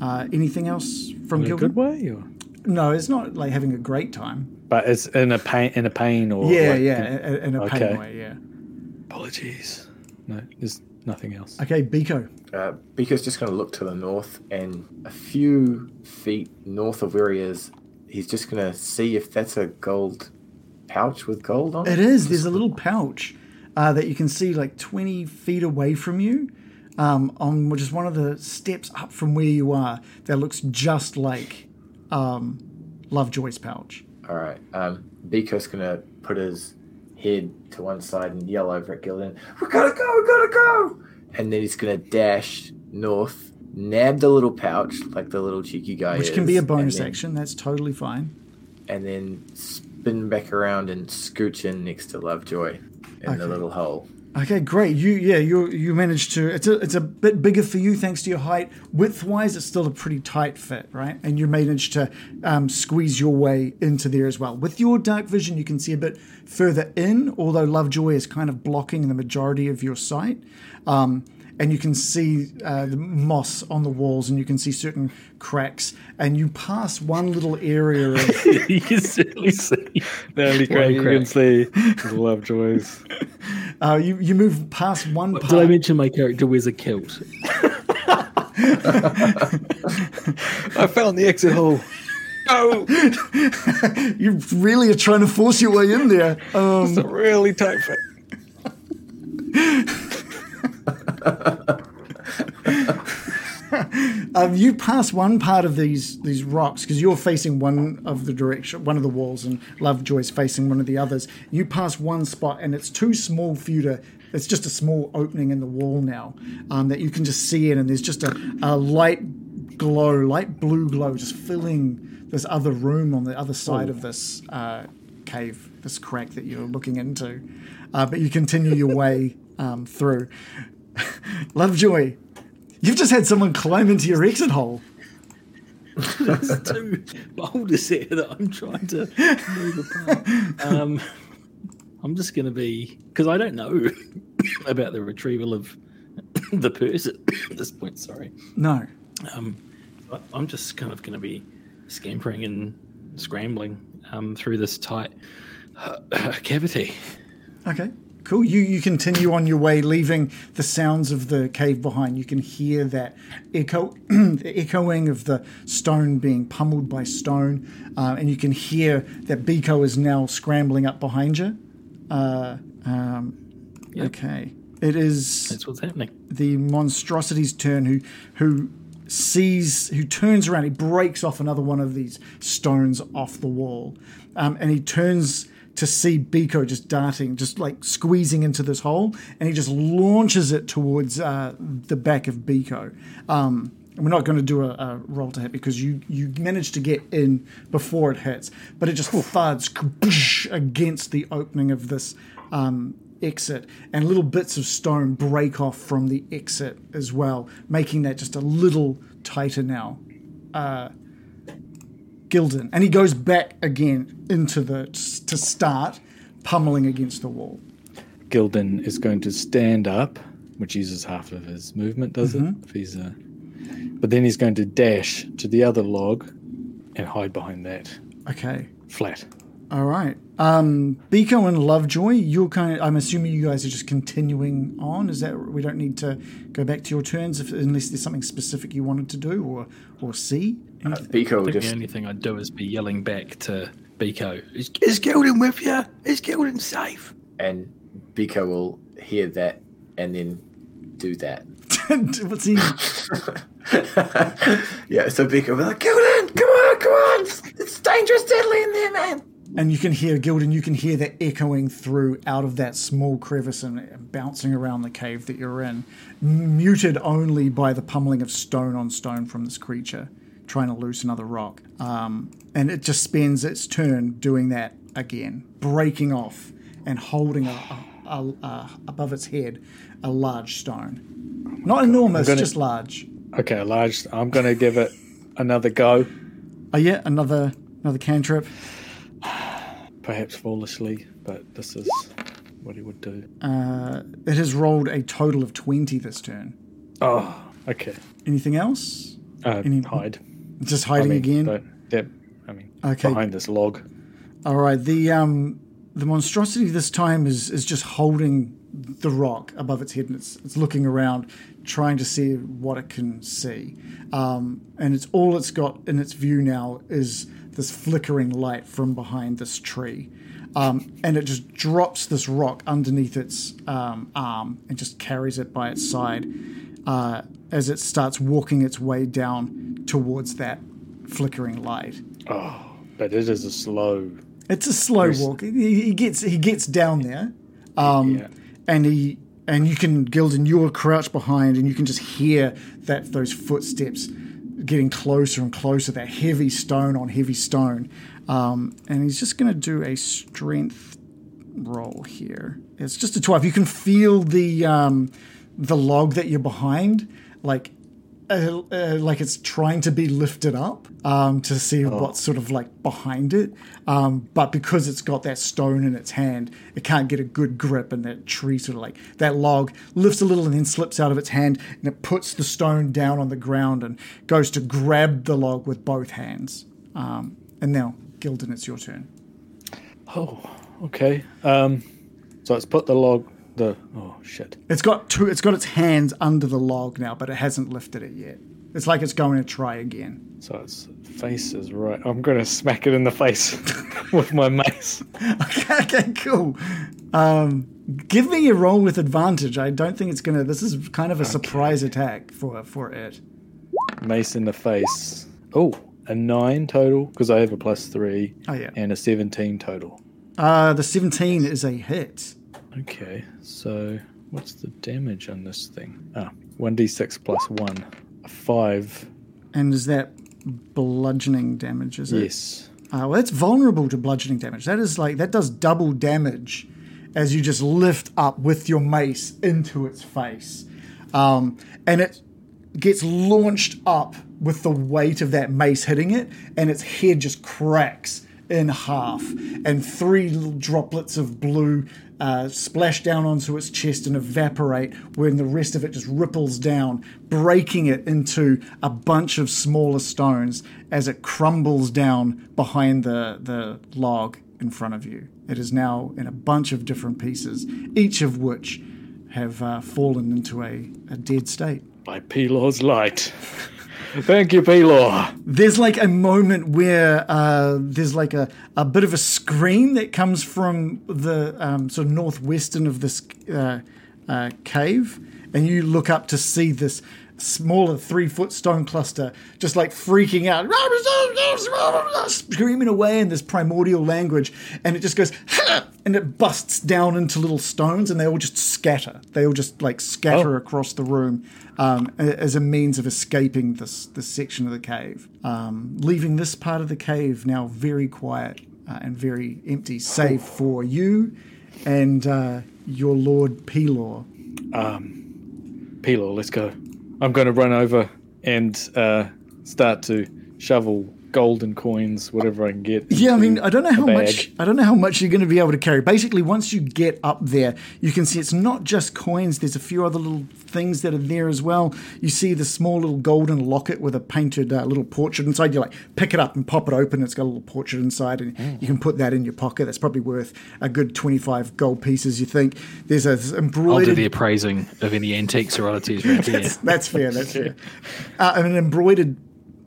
Uh, anything else from In a Gilbert? good way, or? No, it's not like having a great time. but it's in a pain, in a pain, or Yeah, like- yeah, in, in a pain Okay. way. Yeah. Apologies. No, there's nothing else. Okay, Biko. Uh, Biko's just going to look to the north, and a few feet north of where he is, he's just going to see if that's a gold pouch with gold on it. It is. There's a little pouch uh, that you can see like 20 feet away from you, um, on which is one of the steps up from where you are. That looks just like um, Lovejoy's pouch. All right. Um, Biko's going to put his head to one side and yell over at Gildan, "We gotta go! We gotta go!" And then he's to dash north, nab the little pouch like the little cheeky guy Which is, can be a bonus then- action. That's totally fine. and then spin back around and scooch in next to Lovejoy in the little hole. Okay, great. You yeah, you you managed to. It's a it's a bit bigger for you thanks to your height. Width wise, it's still a pretty tight fit, right? And you managed to um, squeeze your way into there as well. With your dark vision, you can see a bit further in, although Lovejoy is kind of blocking the majority of your sight. Um, and you can see uh, the moss on the walls, and you can see certain cracks. And you pass one little area of [LAUGHS] you can certainly see. The only crack you can see is Lovejoy's. [LAUGHS] uh, you you move past one Did I mention my character wears a kilt? [LAUGHS] I found the exit hole. Oh, [LAUGHS] You really are trying to force your way in there. Um, it's a really tight fit. [LAUGHS] [LAUGHS] Um, you pass one part of these these rocks because you're facing one of the direction, one of the walls, and Lovejoy's facing one of the others. You pass one spot, and it's too small for you to. It's just a small opening in the wall now um, that you can just see in, and there's just a, a light glow, light blue glow, just filling this other room on the other side of this uh, cave, this crack that you're looking into. Uh, but you continue your way um, through. [LAUGHS] Lovejoy, You've just had someone climb into your exit hole. There's two boulders here that I'm trying to move apart. Um, I'm just going to be because I don't know [LAUGHS] about the retrieval of [LAUGHS] the purse at this point. Sorry, No. um, I'm just kind of going to be scampering and scrambling um, through this tight uh, cavity. Okay. Cool. You you continue on your way, leaving the sounds of the cave behind. You can hear that echo, [CLEARS THROAT] the echoing of the stone being pummeled by stone, uh, and you can hear that Biko is now scrambling up behind you. Uh, um, Yep. Okay. It is That's what's happening. the monstrosity's turn who who sees who turns around he breaks off another one of these stones off the wall um, and he turns to see Biko just darting just like squeezing into this hole and he just launches it towards uh, the back of Biko um, and we're not going to do a, a roll to hit because you you manage to get in before it hits but it just thuds against the opening of this um, exit, and little bits of stone break off from the exit as well, making that just a little tighter now. Uh, Gildan, and he goes back again into the to start pummeling against the wall. Gildan is going to stand up, which uses half of his movement, does it? Mm-hmm. If he's a, but then he's going to dash to the other log and hide behind that Okay, flat. All right. Um, Biko and Lovejoy, you're kind of. I'm assuming you guys are just continuing on. Is that we don't need to go back to your turns if, unless there's something specific you wanted to do or or see. Uh, Biko I think just the only thing I'd do is be yelling back to Biko, is, is Gildan with you? Is Gildan safe? and Biko will hear that and then do that. [LAUGHS] What's he? [LAUGHS] yeah, so Biko will be like, Gildan, come on, come on, it's, it's dangerous, deadly in there, man. And you can hear Gildan, you can hear that echoing through out of that small crevice and bouncing around the cave that you're in, muted only by the pummeling of stone on stone from this creature trying to loose another rock. Um, and it just spends its turn doing that again, breaking off and holding a, a, a, a, above its head a large stone. Not enormous, gonna- just large. Okay, a large. I'm going to give it another go, Oh yeah, another another cantrip. Perhaps foolishly, but this is what he would do. Uh, it has rolled a total of twenty this turn. Oh, okay. Anything else? Uh, Any- hide. Just I hiding mean, again. Yep. I mean, Okay. behind this log. All right. The um the monstrosity this time is is just holding the rock above its head and it's it's looking around, trying to see what it can see. Um, and it's all it's got in its view now is this flickering light from behind this tree. Um, and it just drops this rock underneath its um, arm and just carries it by its side uh, as it starts walking its way down towards that flickering light. Oh, but it is a slow. It's a slow walk. He, he gets he gets down there, um, yeah. and he and you can Gildan, you're crouched behind, and you can just hear that those footsteps getting closer and closer. That heavy stone on heavy stone, um, and he's just going to do a strength roll here. It's just a twelve. You can feel the um, the log that you're behind, like uh, uh, like it's trying to be lifted up um, to see what's sort of like behind it. Um, but because it's got that stone in its hand, it can't get a good grip, and that tree sort of like that log lifts a little and then slips out of its hand, and it puts the stone down on the ground and goes to grab the log with both hands. Um, and now, Gildan, it's your turn. Oh, okay. Um, so it's put the log. The oh shit. It's got two. It's got its hands under the log now, but it hasn't lifted it yet. It's like it's going to try again. So its face is right. I'm gonna smack it in the face [LAUGHS] with my mace. Okay, okay, cool. Um, give me a roll with advantage. I don't think it's gonna. This is kind of a surprise attack for for it. Mace in the face. Oh, a nine total because I have a plus three. Oh, yeah. And a seventeen total. Uh, the seventeen is a hit. Okay, so what's the damage on this thing? Ah, 1d6 plus 1. A 5. And is that bludgeoning damage? Is it? Yes. Uh, well, it's vulnerable to bludgeoning damage. That is like that does double damage as you just lift up with your mace into its face, um, and it gets launched up with the weight of that mace hitting it, and its head just cracks in half, and three little droplets of blue uh, splash down onto its chest and evaporate, when the rest of it just ripples down, breaking it into a bunch of smaller stones as it crumbles down behind the, the log in front of you. It is now in a bunch of different pieces, each of which have uh, fallen into a, a dead state. By Pelor's light. [LAUGHS] Thank you, Pelor. there's like a moment where uh, there's like a, a bit of a scream that comes from the um, sort of northwestern of this uh, uh, cave, and you look up to see this smaller three foot stone cluster just like freaking out, screaming away in this primordial language, and it just goes [LAUGHS] and it busts down into little stones, and they all just scatter. They all just like scatter Oh. across the room um, as a means of escaping this this section of the cave, um, leaving this part of the cave now very quiet uh, and very empty, save for you and uh, your lord Pelor. Pelor, let's go. I'm going to run over and uh, start to shovel golden coins, whatever I can get. [LAUGHS] Yeah, I mean, I don't know how much I don't know how much you're going to be able to carry. Basically, once you get up there, you can see it's not just coins. There's a few other little things that are there as well. You see the small little golden locket with a painted uh, little portrait inside. You like pick it up and pop it open. It's got a little portrait inside, and Hmm. you can put that in your pocket. That's probably worth a good 25 gold pieces. You think there's a embroidered. I'll do the appraising of any antiques or oddities right [LAUGHS] here. that's, that's fair. That's [LAUGHS] fair. Uh, an embroidered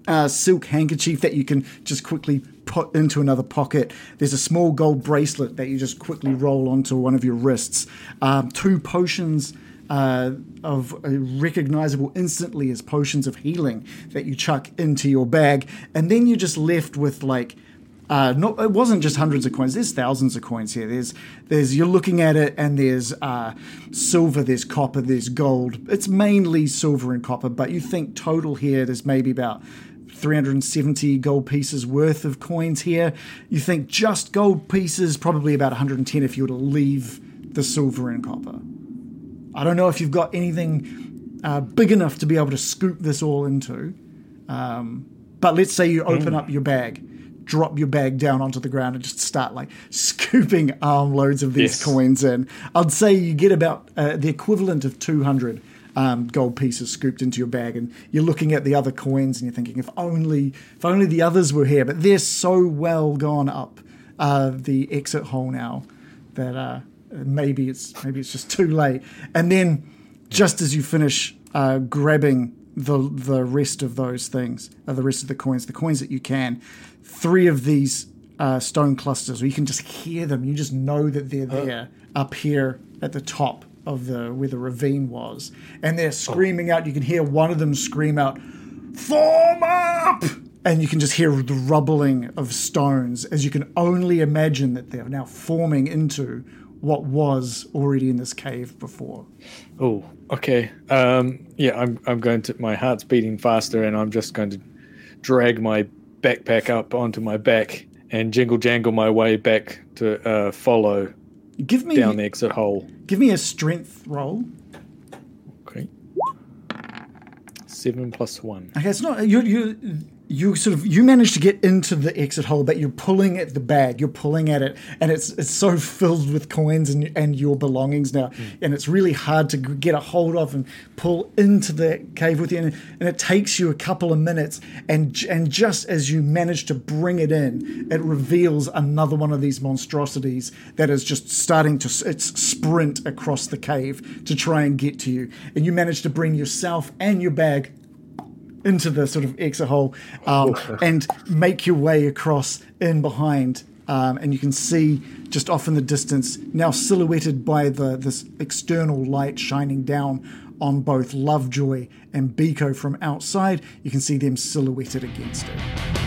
uh, silk handkerchief that you can just quickly put into another pocket. There's a small gold bracelet that you just quickly roll onto one of your wrists. Um, two potions. Uh, of uh, recognizable instantly as potions of healing that you chuck into your bag, and then you're just left with like uh, not it wasn't just hundreds of coins. There's thousands of coins here. There's there's you're looking at it, and there's uh, silver, there's copper, there's gold. It's mainly silver and copper, but you think total here there's maybe about 370 gold pieces worth of coins here. You think just gold pieces, probably about 110 if you were to leave the silver and copper. I don't know if you've got anything uh, big enough to be able to scoop this all into. Um, but let's say you open up your bag, drop your bag down onto the ground, and just start like scooping armloads of these Yes. coins in. I'd say you get about uh, the equivalent of 200 um, gold pieces scooped into your bag, and you're looking at the other coins and you're thinking, if only, if only the others were here. But they're so well gone up uh, the exit hole now that uh, maybe it's maybe it's just too late. And then, just as you finish uh, grabbing the the rest of those things, uh, the rest of the coins, the coins that you can, three of these uh, stone clusters, where you can just hear them, you just know that they're there up here at the top of the where the ravine was, and they're screaming out. You can hear one of them scream out, "Form up!" and you can just hear the rubbling of stones as you can only imagine that they're now forming into what was already in this cave before. Oh, okay. Um, yeah, I'm, I'm going to. My heart's beating faster, and I'm just going to drag my backpack up onto my back and jingle jangle my way back to uh, follow Give me down the exit hole. give me a strength roll. Okay. Seven plus one. Okay, it's not you. You you sort of you manage to get into the exit hole, but you're pulling at the bag. You're pulling at it, and it's it's so filled with coins and and your belongings now, hmm. and it's really hard to get a hold of and pull into the cave with you. And, and it takes you a couple of minutes, and and just as you manage to bring it in, it reveals another one of these monstrosities that is just starting to it's sprint across the cave to try and get to you, and you manage to bring yourself and your bag into the sort of exit hole um, [LAUGHS] and make your way across in behind. Um, and you can see just off in the distance, now silhouetted by the this external light shining down on both Lovejoy and Biko from outside, you can see them silhouetted against it.